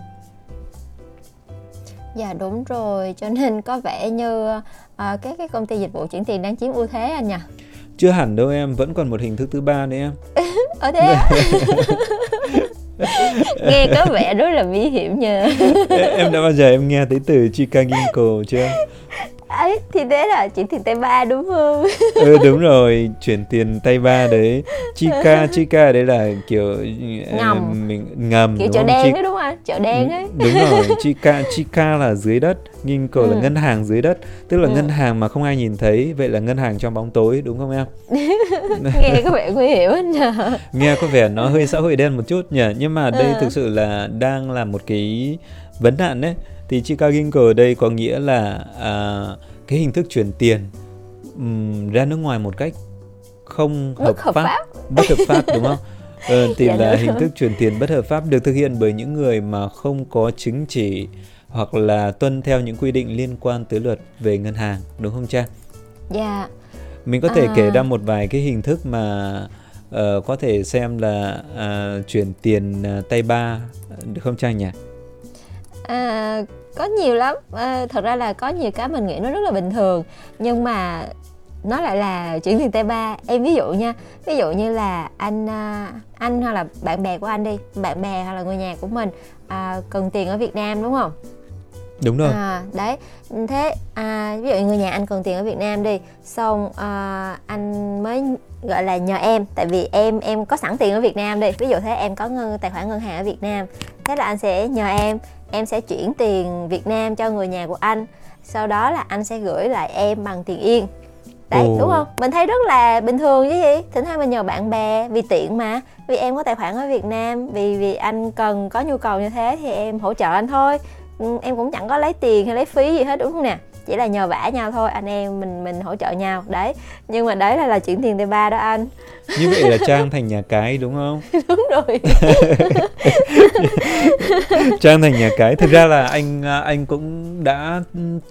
Dạ đúng rồi, cho nên có vẻ như à, các cái công ty dịch vụ chuyển tiền đang chiếm ưu thế anh nhỉ? Chưa hẳn đâu em, vẫn còn một hình thức thứ ba nữa em. Ở thế à? nghe có vẻ rất là nguy hiểm nha em đã bao giờ em nghe tới từ Chicago chưa ấy thì thế là chuyển tiền tay ba đúng không? Ừ đúng rồi chuyển tiền tay ba đấy. Chica chica đấy là kiểu ngầm. uh, mình ngầm kiểu chợ đen Chi... đấy đúng không chợ đen ấy. đúng rồi chica chica là dưới đất nhưng cổ ừ. là ngân hàng dưới đất. Tức là ừ. ngân hàng mà không ai nhìn thấy vậy là ngân hàng trong bóng tối đúng không em? Nghe có vẻ nguy hiểm nhờ. Nghe có vẻ nó hơi xã hội đen một chút nhỉ. Nhưng mà đây ừ. thực sự là đang là một cái vấn nạn đấy thì Chicago ở đây có nghĩa là à, cái hình thức chuyển tiền um, ra nước ngoài một cách không hợp, hợp pháp, pháp bất hợp pháp đúng không ờ, thì dạ là hình thức chuyển tiền bất hợp pháp được thực hiện bởi những người mà không có chứng chỉ hoặc là tuân theo những quy định liên quan tới luật về ngân hàng đúng không cha? Dạ. Mình có thể à... kể ra một vài cái hình thức mà uh, có thể xem là uh, chuyển tiền uh, tay ba được không cha nhỉ? À, có nhiều lắm. À, thật ra là có nhiều cái mình nghĩ nó rất là bình thường. Nhưng mà nó lại là chuyển tiền tay ba. Em ví dụ nha ví dụ như là anh à, anh hoặc là bạn bè của anh đi bạn bè hoặc là người nhà của mình à, cần tiền ở việt nam đúng không? Đúng rồi. À, đấy. Thế à, ví dụ người nhà anh cần tiền ở việt nam đi xong à, anh mới gọi là nhờ em. Tại vì em em có sẵn tiền ở việt nam đi. Ví dụ thế em có ngân tài khoản ngân hàng ở việt nam. Thế là anh sẽ nhờ em em sẽ chuyển tiền việt nam cho người nhà của anh sau đó là anh sẽ gửi lại em bằng tiền yên. Đấy Ồ. đúng không? Mình thấy rất là bình thường chứ gì? Thỉnh thoảng mình nhờ bạn bè vì tiện mà. Vì em có tài khoản ở việt nam vì vì anh cần có nhu cầu như thế thì em hỗ trợ anh thôi. Ừ, em cũng chẳng có lấy tiền hay lấy phí gì hết đúng không nè chỉ là nhờ vả nhau thôi anh em mình mình hỗ trợ nhau đấy. Nhưng mà đấy là là chuyển tiền tay ba đó anh. Như vậy là trang thành nhà cái đúng không? Đúng rồi. Trang thành nhà cái. Thực ra là anh anh cũng đã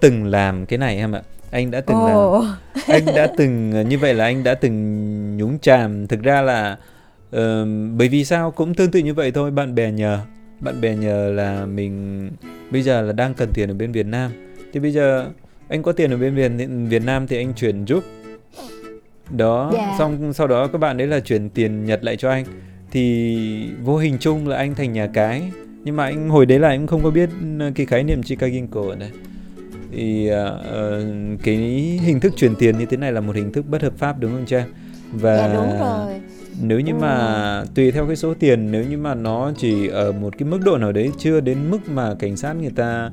từng làm cái này em ạ. Anh đã từng oh. làm anh đã từng như vậy là anh đã từng nhúng chàm. Thực ra là uh, bởi vì sao? Cũng tương tự như vậy thôi. Bạn bè nhờ bạn bè nhờ là mình bây giờ là đang cần tiền ở bên Việt Nam. Thì bây giờ anh có tiền ở bên Việt Việt Nam thì anh chuyển giúp. Đó yeah. Dạ. xong sau đó các bạn đấy là chuyển tiền Nhật lại cho anh. Thì vô hình chung là anh thành nhà cái. Nhưng mà anh hồi đấy là anh không có biết cái khái niệm Chicago ở đây. Thì uh, cái hình thức chuyển tiền như thế này là một hình thức bất hợp pháp đúng không cha? Và dạ, đúng rồi. nếu như mà tùy theo cái số tiền nếu như mà nó chỉ ở một cái mức độ nào đấy chưa đến mức mà cảnh sát người ta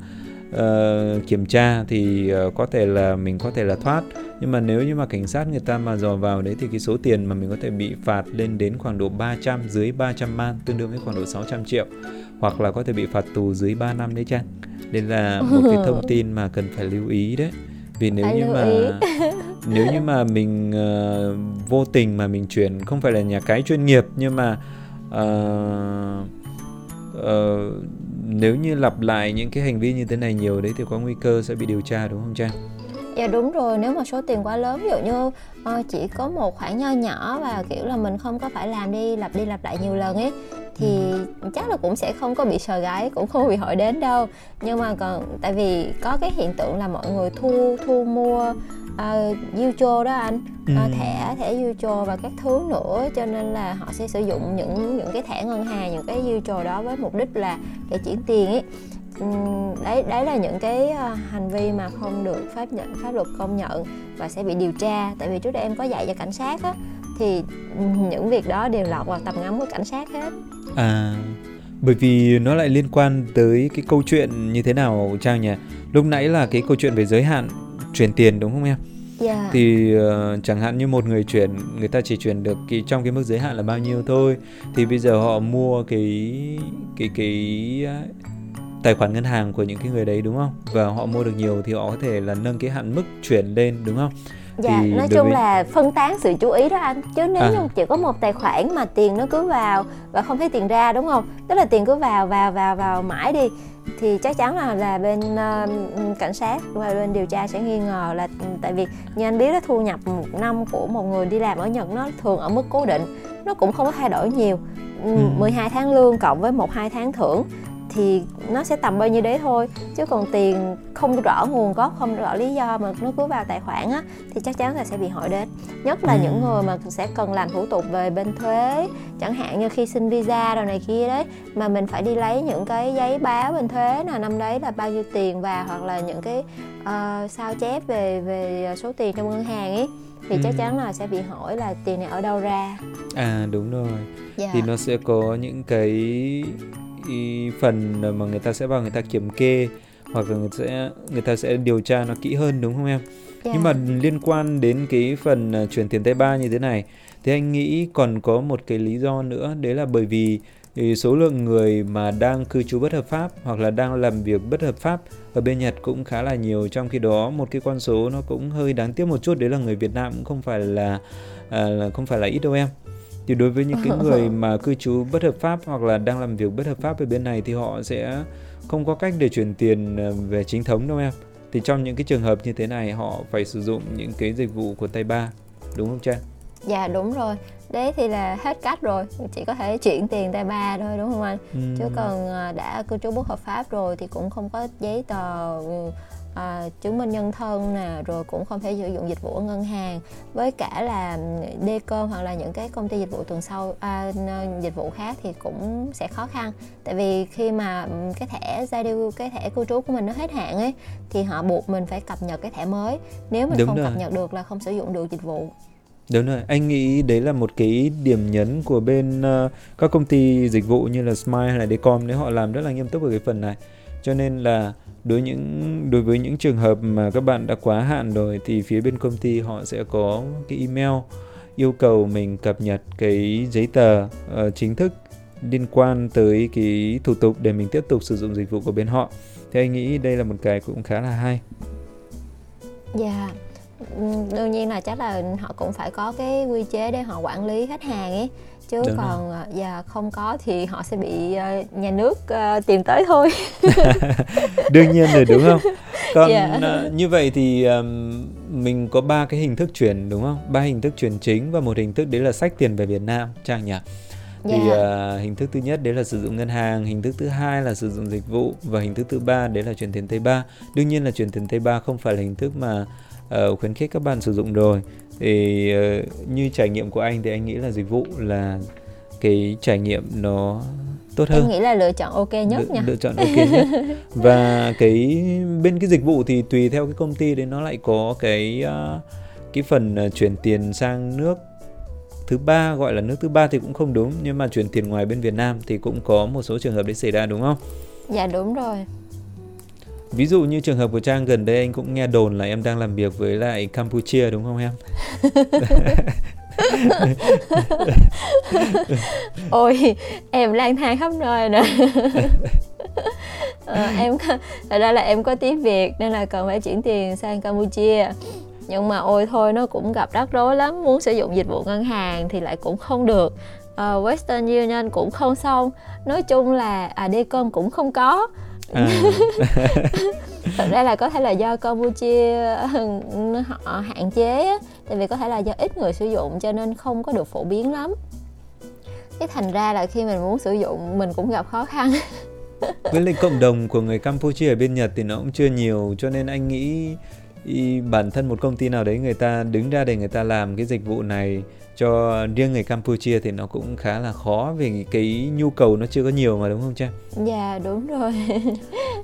uh, kiểm tra thì uh, có thể là mình có thể là thoát. Nhưng mà nếu như mà cảnh sát người ta mà dò vào đấy thì cái số tiền mà mình có thể bị phạt lên đến khoảng độ 300 dưới 300 man tương đương với khoảng độ 600 triệu. Hoặc là có thể bị phạt tù dưới 3 năm đấy chăng? Đây là một cái thông tin mà cần phải lưu ý đấy. Vì nếu Phải như mà nếu như mà mình ờ, vô tình mà mình chuyển không phải là nhà cái chuyên nghiệp nhưng mà ờ, Ờ, nếu như lặp lại những cái hành vi như thế này nhiều đấy thì có nguy cơ sẽ bị điều tra, đúng không Trang? Dạ đúng rồi, nếu mà số tiền quá lớn ví dụ như ờ, chỉ có một khoản nho nhỏ và kiểu là mình không có phải làm đi lặp đi lặp lại nhiều lần ấy thì chắc là cũng sẽ không có bị sờ gáy cũng không bị hỏi đến đâu. Nhưng mà còn tại vì có cái hiện tượng là mọi người thu thu mua uh, Yucho đó anh Ừ. Ờ, thẻ thẻ Yucho và các thứ nữa cho nên là họ sẽ sử dụng những những cái thẻ ngân hàng những cái Yucho đó với mục đích là để chuyển tiền ấy đấy đấy là những cái ờ, hành vi mà không được pháp nhận pháp luật công nhận và sẽ bị điều tra tại vì trước đây em có dạy cho cảnh sát á thì ừm, những việc đó đều lọt vào tầm ngắm của cảnh sát hết À, bởi vì nó lại liên quan tới cái câu chuyện như thế nào Trang nhỉ? Lúc nãy là cái câu chuyện về giới hạn chuyển tiền đúng không em? dạ Thì ờ, chẳng hạn như một người chuyển người ta chỉ chuyển được cái trong cái mức giới hạn là bao nhiêu thôi. Thì bây giờ họ mua cái cái cái tài khoản ngân hàng của những cái người đấy đúng không? Và họ mua được nhiều thì họ có thể là nâng cái hạn mức chuyển lên đúng không? dạ thì nói chung với- là phân tán sự chú ý đó anh chứ nếu À. như chỉ có một tài khoản mà tiền nó cứ vào và không thấy tiền ra đúng không tức là tiền cứ vào vào vào vào mãi đi thì chắc chắn là là bên ờ, cảnh sát và bên điều tra sẽ nghi ngờ là tại vì như anh biết đó thu nhập một năm của một người đi làm ở Nhật nó thường ở mức cố định nó cũng không có thay đổi nhiều ừ. Ừ. 12 tháng lương cộng với một hai tháng thưởng thì nó sẽ tầm bao nhiêu đấy thôi chứ còn tiền không rõ nguồn gốc không rõ lý do mà nó cứ vào tài khoản á thì chắc chắn là sẽ bị hỏi đến nhất là Ừ. những người mà sẽ cần làm thủ tục về bên thuế chẳng hạn như khi xin visa rồi này kia đấy mà mình phải đi lấy những cái giấy báo bên thuế là năm đấy là bao nhiêu tiền vào hoặc là những cái ờ, sao chép về về số tiền trong ngân hàng ấy thì chắc Ừ. chắn là sẽ bị hỏi là tiền này ở đâu ra À đúng rồi. dạ thì nó sẽ có những cái phần mà người ta sẽ vào người ta kiểm kê hoặc là người sẽ người ta sẽ điều tra nó kỹ hơn đúng không em? dạ. Nhưng mà liên quan đến cái phần à, chuyển tiền tay ba như thế này thì anh nghĩ còn có một cái lý do nữa đấy là bởi vì thì số lượng người mà đang cư trú bất hợp pháp hoặc là đang làm việc bất hợp pháp ở bên Nhật cũng khá là nhiều trong khi đó một cái con số nó cũng hơi đáng tiếc một chút đấy là người Việt Nam cũng không phải là, à, là không phải là ít đâu em thì đối với những cái người mà cư trú bất hợp pháp hoặc là đang làm việc bất hợp pháp ở bên này thì họ sẽ không có cách để chuyển tiền à, về chính thống đâu em thì trong những cái trường hợp như thế này họ phải sử dụng những cái dịch vụ của tay ba đúng không Trang? Dạ đúng rồi Đấy thì là hết cách rồi Chỉ có thể chuyển tiền tay ba thôi đúng không anh Ừm. Chứ còn à, đã cư trú bất hợp pháp rồi Thì cũng không có giấy tờ ừ, à, chứng minh nhân thân nè Rồi cũng không thể sử dụng dịch vụ ở ngân hàng. Với cả là Dcom hoặc là những cái công ty dịch vụ tuần sau à, Dịch vụ khác thì cũng sẽ khó khăn. Tại vì khi mà cái thẻ gia điêu Cái thẻ cư trú của mình nó hết hạn ấy Thì họ buộc mình phải cập nhật cái thẻ mới. Nếu mình Đúng không rồi. cập nhật được là không sử dụng được dịch vụ. Đúng rồi, anh nghĩ đấy là một cái điểm nhấn của bên ờ, các công ty dịch vụ như là Smile hay là Decom nếu họ làm rất là nghiêm túc ở cái phần này. Cho nên là đối những đối với những trường hợp mà các bạn đã quá hạn rồi thì phía bên công ty họ sẽ có cái email yêu cầu mình cập nhật cái giấy tờ uh, chính thức liên quan tới cái thủ tục để mình tiếp tục sử dụng dịch vụ của bên họ. Thì anh nghĩ đây là một cái cũng khá là hay. Dạ yeah đương nhiên là chắc là họ cũng phải có cái quy chế để họ quản lý khách hàng ấy chứ Đúng rồi. còn à, dạ không có thì họ sẽ bị ờ, nhà nước ờ, tìm tới thôi đương nhiên rồi đúng không còn Dạ. ờ, như vậy thì ờm, mình có ba cái hình thức chuyển đúng không ba hình thức chuyển chính và một hình thức đấy là sách tiền về Việt Nam trang nhỉ thì Dạ. ờ, hình thức thứ nhất đấy là sử dụng ngân hàng hình thức thứ hai là sử dụng dịch vụ và hình thức thứ ba đấy là chuyển tiền tay ba đương nhiên là chuyển tiền tay ba không phải là hình thức mà ờ, khuyến khích các bạn sử dụng rồi thì ờ, như trải nghiệm của anh thì anh nghĩ là dịch vụ là cái trải nghiệm nó tốt hơn. em nghĩ là lựa chọn ok nhất lựa, nha. lựa chọn ok nhất. Và cái bên cái dịch vụ thì tùy theo cái công ty đấy nó lại có cái ờ, cái phần ờ, chuyển tiền sang nước thứ ba gọi là nước thứ ba thì cũng không đúng nhưng mà chuyển tiền ngoài bên Việt Nam thì cũng có một số trường hợp đấy xảy ra đúng không? dạ đúng rồi ví dụ như trường hợp của Trang gần đây anh cũng nghe đồn là em đang làm việc với lại Campuchia đúng không em? ôi em lang thang khắp nơi nè. Ờ, em thật ra là em có tiếng việt nên là cần phải chuyển tiền sang campuchia. Nhưng mà ôi thôi nó cũng gặp rắc rối lắm. Muốn sử dụng dịch vụ ngân hàng thì lại cũng không được. Uh, Western Union cũng không xong. Nói chung là à Decom cũng không có à. thật ra là có thể là do Campuchia họ hạn chế á, tại vì có thể là do ít người sử dụng cho nên không có được phổ biến lắm cái thành ra là khi mình muốn sử dụng mình cũng gặp khó khăn với lại cộng đồng của người Campuchia ở bên Nhật thì nó cũng chưa nhiều cho nên anh nghĩ bản thân một công ty nào đấy người ta đứng ra để người ta làm cái dịch vụ này cho riêng người Campuchia thì nó cũng khá là khó vì cái nhu cầu nó chưa có nhiều mà đúng không Trang? Dạ đúng rồi.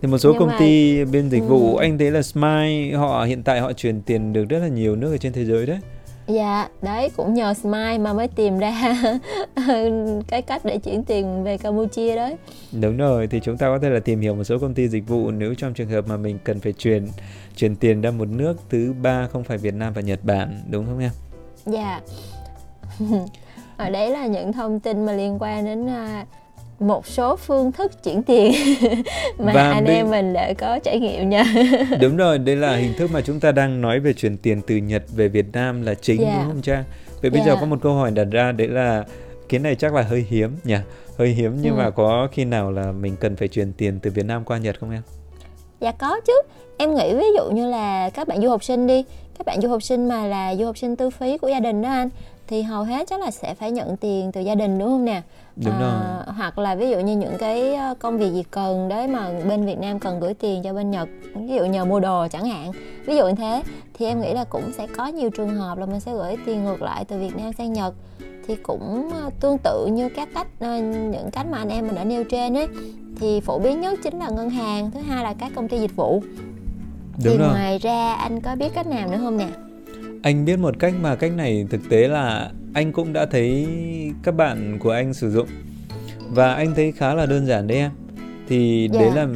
thì một số Nhưng công mà... ty bên dịch vụ ừ. anh thấy là Smile họ hiện tại họ chuyển tiền được rất là nhiều nước ở trên thế giới đấy. Dạ, đấy cũng nhờ Smile mà mới tìm ra cái cách để chuyển tiền về Campuchia đấy. Đúng rồi, thì chúng ta có thể là tìm hiểu một số công ty dịch vụ nếu trong trường hợp mà mình cần phải chuyển chuyển tiền ra một nước thứ ba không phải Việt Nam và Nhật Bản, đúng không em? Dạ. Ở đấy là những thông tin mà liên quan đến uh, một số phương thức chuyển tiền mà Và anh bên... em mình đã có trải nghiệm nha đúng rồi đây là hình thức mà chúng ta đang nói về chuyển tiền từ Nhật về Việt Nam là chính yeah. Dạ. đúng không cha vậy bây yeah. giờ dạ. có một câu hỏi đặt ra đấy là cái này chắc là hơi hiếm nhỉ hơi hiếm nhưng ừ. mà có khi nào là mình cần phải chuyển tiền từ Việt Nam qua Nhật không em dạ có chứ em nghĩ ví dụ như là các bạn du học sinh đi các bạn du học sinh mà là du học sinh tư phí của gia đình đó anh thì hầu hết chắc là sẽ phải nhận tiền từ gia đình đúng không nè? Đúng à, rồi. hoặc là ví dụ như những cái ờ, công việc gì cần đấy mà bên Việt Nam cần gửi tiền cho bên Nhật ví dụ nhờ mua đồ chẳng hạn. Ví dụ như thế thì em nghĩ là cũng sẽ có nhiều trường hợp là mình sẽ gửi tiền ngược lại từ Việt Nam sang Nhật. Thì cũng ờ, tương tự như các cách những cách mà anh em mình đã nêu trên ấy. Thì phổ biến nhất chính là ngân hàng thứ hai là các công ty dịch vụ. Đúng thì rồi. ngoài ra anh có biết cách nào nữa không nè anh biết một cách mà cách này thực tế là anh cũng đã thấy các bạn của anh sử dụng và anh thấy khá là đơn giản đấy em thì yeah. đấy dạ. là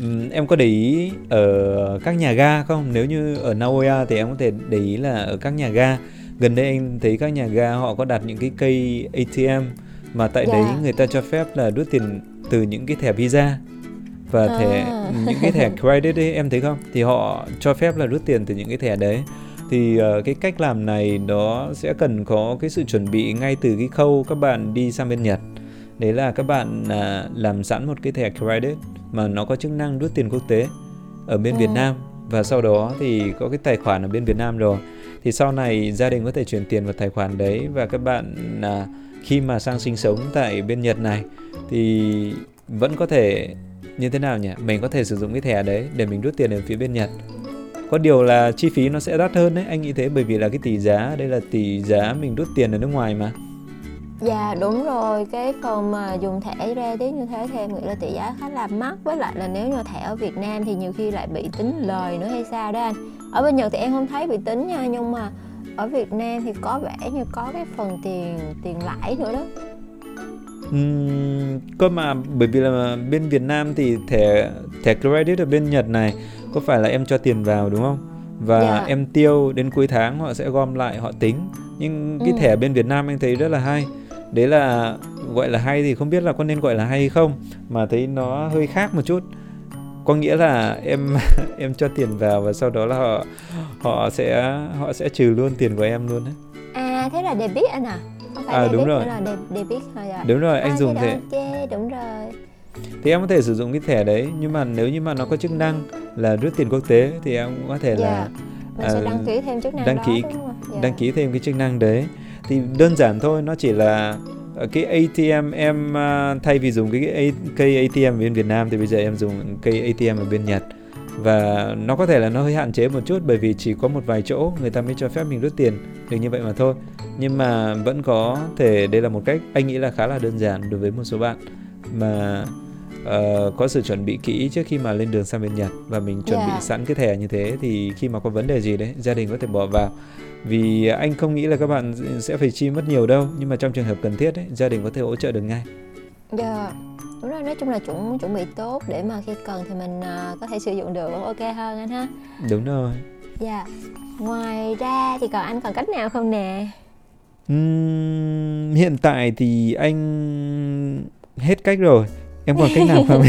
um, em có để ý ở các nhà ga không nếu như ở Nagoya thì em có thể để ý là ở các nhà ga gần đây anh thấy các nhà ga họ có đặt những cái cây ATM mà tại yeah. đấy dạ. người ta cho phép là rút tiền từ những cái thẻ visa và thẻ à. những cái thẻ credit ấy em thấy không thì họ cho phép là rút tiền từ những cái thẻ đấy thì uh, cái cách làm này nó sẽ cần có cái sự chuẩn bị ngay từ cái khâu các bạn đi sang bên Nhật. Đấy là các bạn uh, làm sẵn một cái thẻ credit mà nó có chức năng rút tiền quốc tế ở bên ừ. Việt Nam. Và sau đó thì có cái tài khoản ở bên Việt Nam rồi. Thì sau này gia đình có thể chuyển tiền vào tài khoản đấy và các bạn uh, khi mà sang sinh sống tại bên Nhật này thì vẫn có thể như thế nào nhỉ? Mình có thể sử dụng cái thẻ đấy để mình rút tiền ở phía bên Nhật có điều là chi phí nó sẽ đắt hơn đấy anh nghĩ thế bởi vì là cái tỷ giá đây là tỷ giá mình rút tiền ở nước ngoài mà. Dạ đúng rồi, cái phần mà dùng thẻ ra tiếng như thế thì em nghĩ là tỷ giá khá là mắc. Với lại là nếu như thẻ ở Việt Nam thì nhiều khi lại bị tính lời nữa hay sao đó anh. Ở bên Nhật thì em không thấy bị tính nha Nhưng mà ở Việt Nam thì có vẻ như có cái phần tiền tiền lãi nữa đó. Uhm, cơ mà bởi vì là bên Việt Nam thì thẻ thẻ credit ở bên Nhật này có phải là em cho tiền vào đúng không? Và yeah. Dạ. em tiêu đến cuối tháng họ sẽ gom lại họ tính. Nhưng cái ừ. thẻ bên Việt Nam anh thấy rất là hay. Đấy là gọi là hay thì không biết là có nên gọi là hay hay không mà thấy nó hơi khác một chút. Có nghĩa là em em cho tiền vào và sau đó là họ họ sẽ họ sẽ trừ luôn tiền của em luôn đấy à thế là debit anh à? Không phải à đúng rồi. là debit thôi à? Đúng rồi anh à, dùng thế ok đúng rồi thì em có thể sử dụng cái thẻ đấy nhưng mà nếu như mà nó có chức năng là rút tiền quốc tế thì em cũng có thể là yeah. Mình sẽ đăng ký thêm chức năng đăng ký đó, yeah. đăng ký thêm cái chức năng đấy thì đơn giản thôi nó chỉ là cái ATM em uh, thay vì dùng cái cây ATM ở bên Việt Nam thì bây giờ em dùng cây ATM ở bên Nhật và nó có thể là nó hơi hạn chế một chút bởi vì chỉ có một vài chỗ người ta mới cho phép mình rút tiền được như vậy mà thôi nhưng mà vẫn có thể đây là một cách anh nghĩ là khá là đơn giản đối với một số bạn mà uh, có sự chuẩn bị kỹ trước khi mà lên đường sang bên Nhật và mình chuẩn yeah. bị sẵn cái thẻ như thế thì khi mà có vấn đề gì đấy gia đình có thể bỏ vào vì anh không nghĩ là các bạn sẽ phải chi mất nhiều đâu nhưng mà trong trường hợp cần thiết ấy, gia đình có thể hỗ trợ được ngay. Dạ. đúng rồi nói chung là chuẩn chuẩn bị tốt để mà khi cần thì mình uh, có thể sử dụng được ok hơn anh ha đúng rồi dạ ngoài ra thì còn anh còn cách nào không nè Uhm, hiện tại thì anh hết cách rồi em còn cách nào không?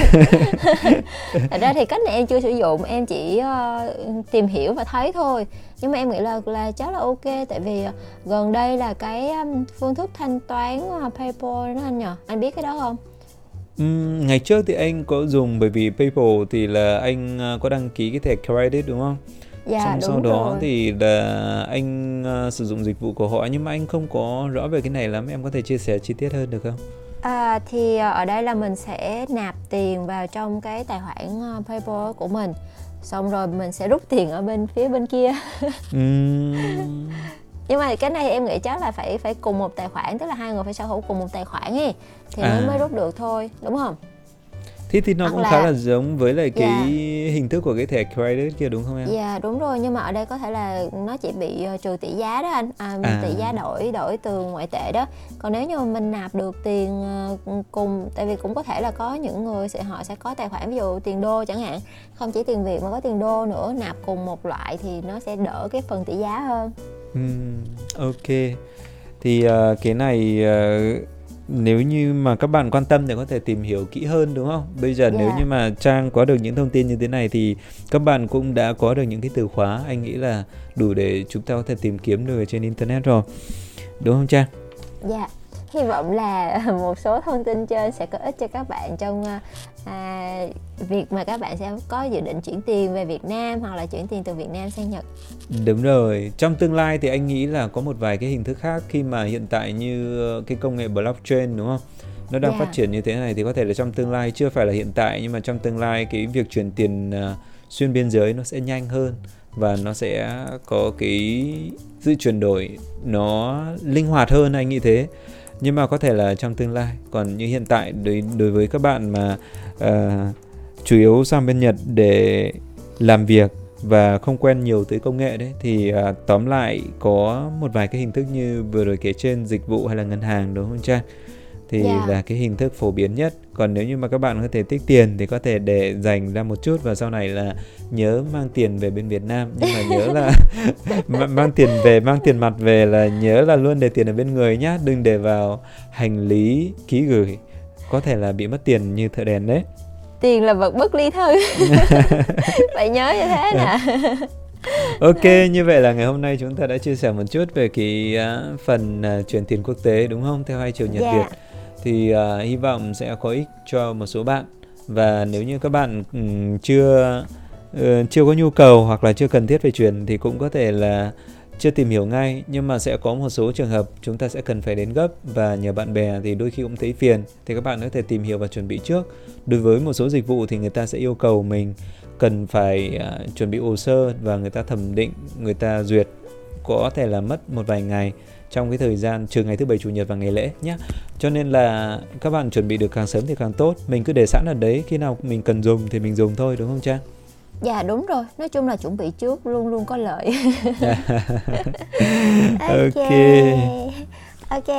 Thật ra thì cách này em chưa sử dụng em chỉ uh, tìm hiểu và thấy thôi. Nhưng mà em nghĩ là là chắc là ok tại vì uh, gần đây là cái um, phương thức thanh toán uh, PayPal đó anh nhờ. Anh biết cái đó không? Uhm, ngày trước thì anh có dùng bởi vì PayPal thì là anh uh, có đăng ký cái thẻ credit đúng không? Dạ, Xong đúng sau đó rồi. thì là anh uh, sử dụng dịch vụ của họ. Nhưng mà anh không có rõ về cái này lắm. Em có thể chia sẻ chi tiết hơn được không? À, thì ở đây là mình sẽ nạp tiền vào trong cái tài khoản ờ, PayPal của mình. Xong rồi mình sẽ rút tiền ở bên phía bên kia. Uhm, nhưng mà cái này em nghĩ chắc là phải phải cùng một tài khoản tức là hai người phải sở hữu cùng một tài khoản ấy. Thì mới À. mới rút được thôi đúng không thế thì nó Hoặc cũng là- khá là giống với lại cái Dạ. hình thức của cái thẻ credit kia đúng không em? Dạ đúng rồi nhưng mà ở đây có thể là nó chỉ bị ờ, trừ tỷ giá đó anh à, À. tỷ giá đổi đổi từ ngoại tệ đó còn nếu như mình nạp được tiền ờ, cùng tại vì cũng có thể là có những người sẽ họ sẽ có tài khoản ví dụ tiền đô chẳng hạn không chỉ tiền việt mà có tiền đô nữa nạp cùng một loại thì nó sẽ đỡ cái phần tỷ giá hơn Ừm, ok thì ờ, cái này ờ, nếu như mà các bạn quan tâm thì có thể tìm hiểu kỹ hơn đúng không? Bây giờ nếu Dạ. như mà Trang có được những thông tin như thế này thì các bạn cũng đã có được những cái từ khóa anh nghĩ là đủ để chúng ta có thể tìm kiếm được trên internet rồi. Đúng không Trang? Dạ, hy vọng là một số thông tin trên sẽ có ích cho các bạn trong à, à, việc mà các bạn sẽ có dự định chuyển tiền về Việt Nam hoặc là chuyển tiền từ Việt Nam sang Nhật. Đúng rồi, trong tương lai thì anh nghĩ là có một vài cái hình thức khác khi mà hiện tại như ờ, cái công nghệ blockchain đúng không? Nó đang Dạ. phát triển như thế này thì có thể là trong tương lai chưa phải là hiện tại nhưng mà trong tương lai cái việc chuyển tiền ờ, xuyên biên giới nó sẽ nhanh hơn và nó sẽ có cái sự chuyển đổi nó linh hoạt hơn anh nghĩ thế. Nhưng mà có thể là trong tương lai, còn như hiện tại đối đối với các bạn mà uh, chủ yếu sang bên Nhật để làm việc và không quen nhiều tới công nghệ đấy thì à, tóm lại có một vài cái hình thức như vừa rồi kể trên dịch vụ hay là ngân hàng đúng không Trang? Thì Dạ. là cái hình thức phổ biến nhất. Còn nếu như mà các bạn có thể tích tiền thì có thể để dành ra một chút và sau này là nhớ mang tiền về bên Việt Nam nhưng mà nhớ là ma- mang tiền về mang tiền mặt về là nhớ là luôn để tiền ở bên người nhá, đừng để vào hành lý ký gửi. Có thể là bị mất tiền như thợ đèn đấy. Tiền là vật bất ly thân. Phải nhớ như thế nè. Ok, như vậy là ngày hôm nay chúng ta đã chia sẻ một chút về cái à, phần à, chuyển tiền quốc tế đúng không? Theo hai chiều Nhật Dạ. Việt. Thì uh, hy vọng sẽ có ích cho một số bạn. Và nếu như các bạn um, chưa uh, chưa có nhu cầu hoặc là chưa cần thiết về chuyển thì cũng có thể là chưa tìm hiểu ngay. Nhưng mà sẽ có một số trường hợp chúng ta sẽ cần phải đến gấp và nhờ bạn bè thì đôi khi cũng thấy phiền. Thì các bạn có thể tìm hiểu và chuẩn bị trước. Đối với một số dịch vụ thì người ta sẽ yêu cầu mình cần phải uh, chuẩn bị hồ sơ và người ta thẩm định người ta duyệt có thể là mất một vài ngày trong cái thời gian trừ ngày thứ bảy chủ nhật và ngày lễ nhé cho nên là các bạn chuẩn bị được càng sớm thì càng tốt mình cứ để sẵn ở đấy khi nào mình cần dùng thì mình dùng thôi đúng không trang Dạ đúng rồi, nói chung là chuẩn bị trước luôn luôn có lợi. ok Ok,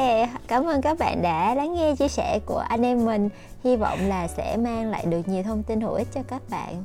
cảm ơn các bạn đã lắng nghe chia sẻ của anh em mình. Hy vọng là sẽ mang lại được nhiều thông tin hữu ích cho các bạn.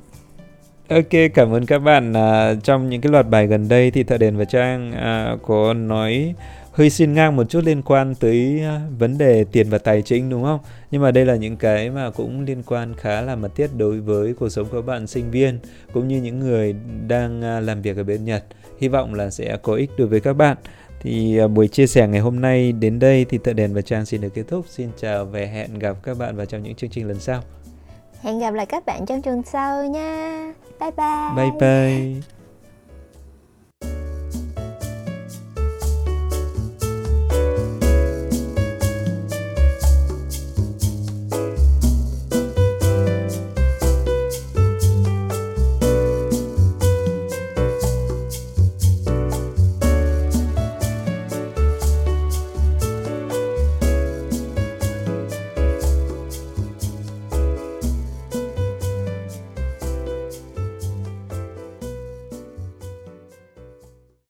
Ok, cảm ơn các bạn. À, trong những cái loạt bài gần đây thì Thợ Đèn và Trang à, có nói hơi xin ngang một chút liên quan tới à, vấn đề tiền và tài chính đúng không? Nhưng mà đây là những cái mà cũng liên quan khá là mật thiết đối với cuộc sống của các bạn sinh viên cũng như những người đang à, làm việc ở bên Nhật. Hy vọng là sẽ có ích đối với các bạn. Thì à, buổi chia sẻ ngày hôm nay đến đây thì Thợ Đèn và Trang xin được kết thúc. Xin chào và hẹn gặp các bạn vào trong những chương trình lần sau. Hẹn gặp lại các bạn trong trường sau nha. 拜拜。拜拜。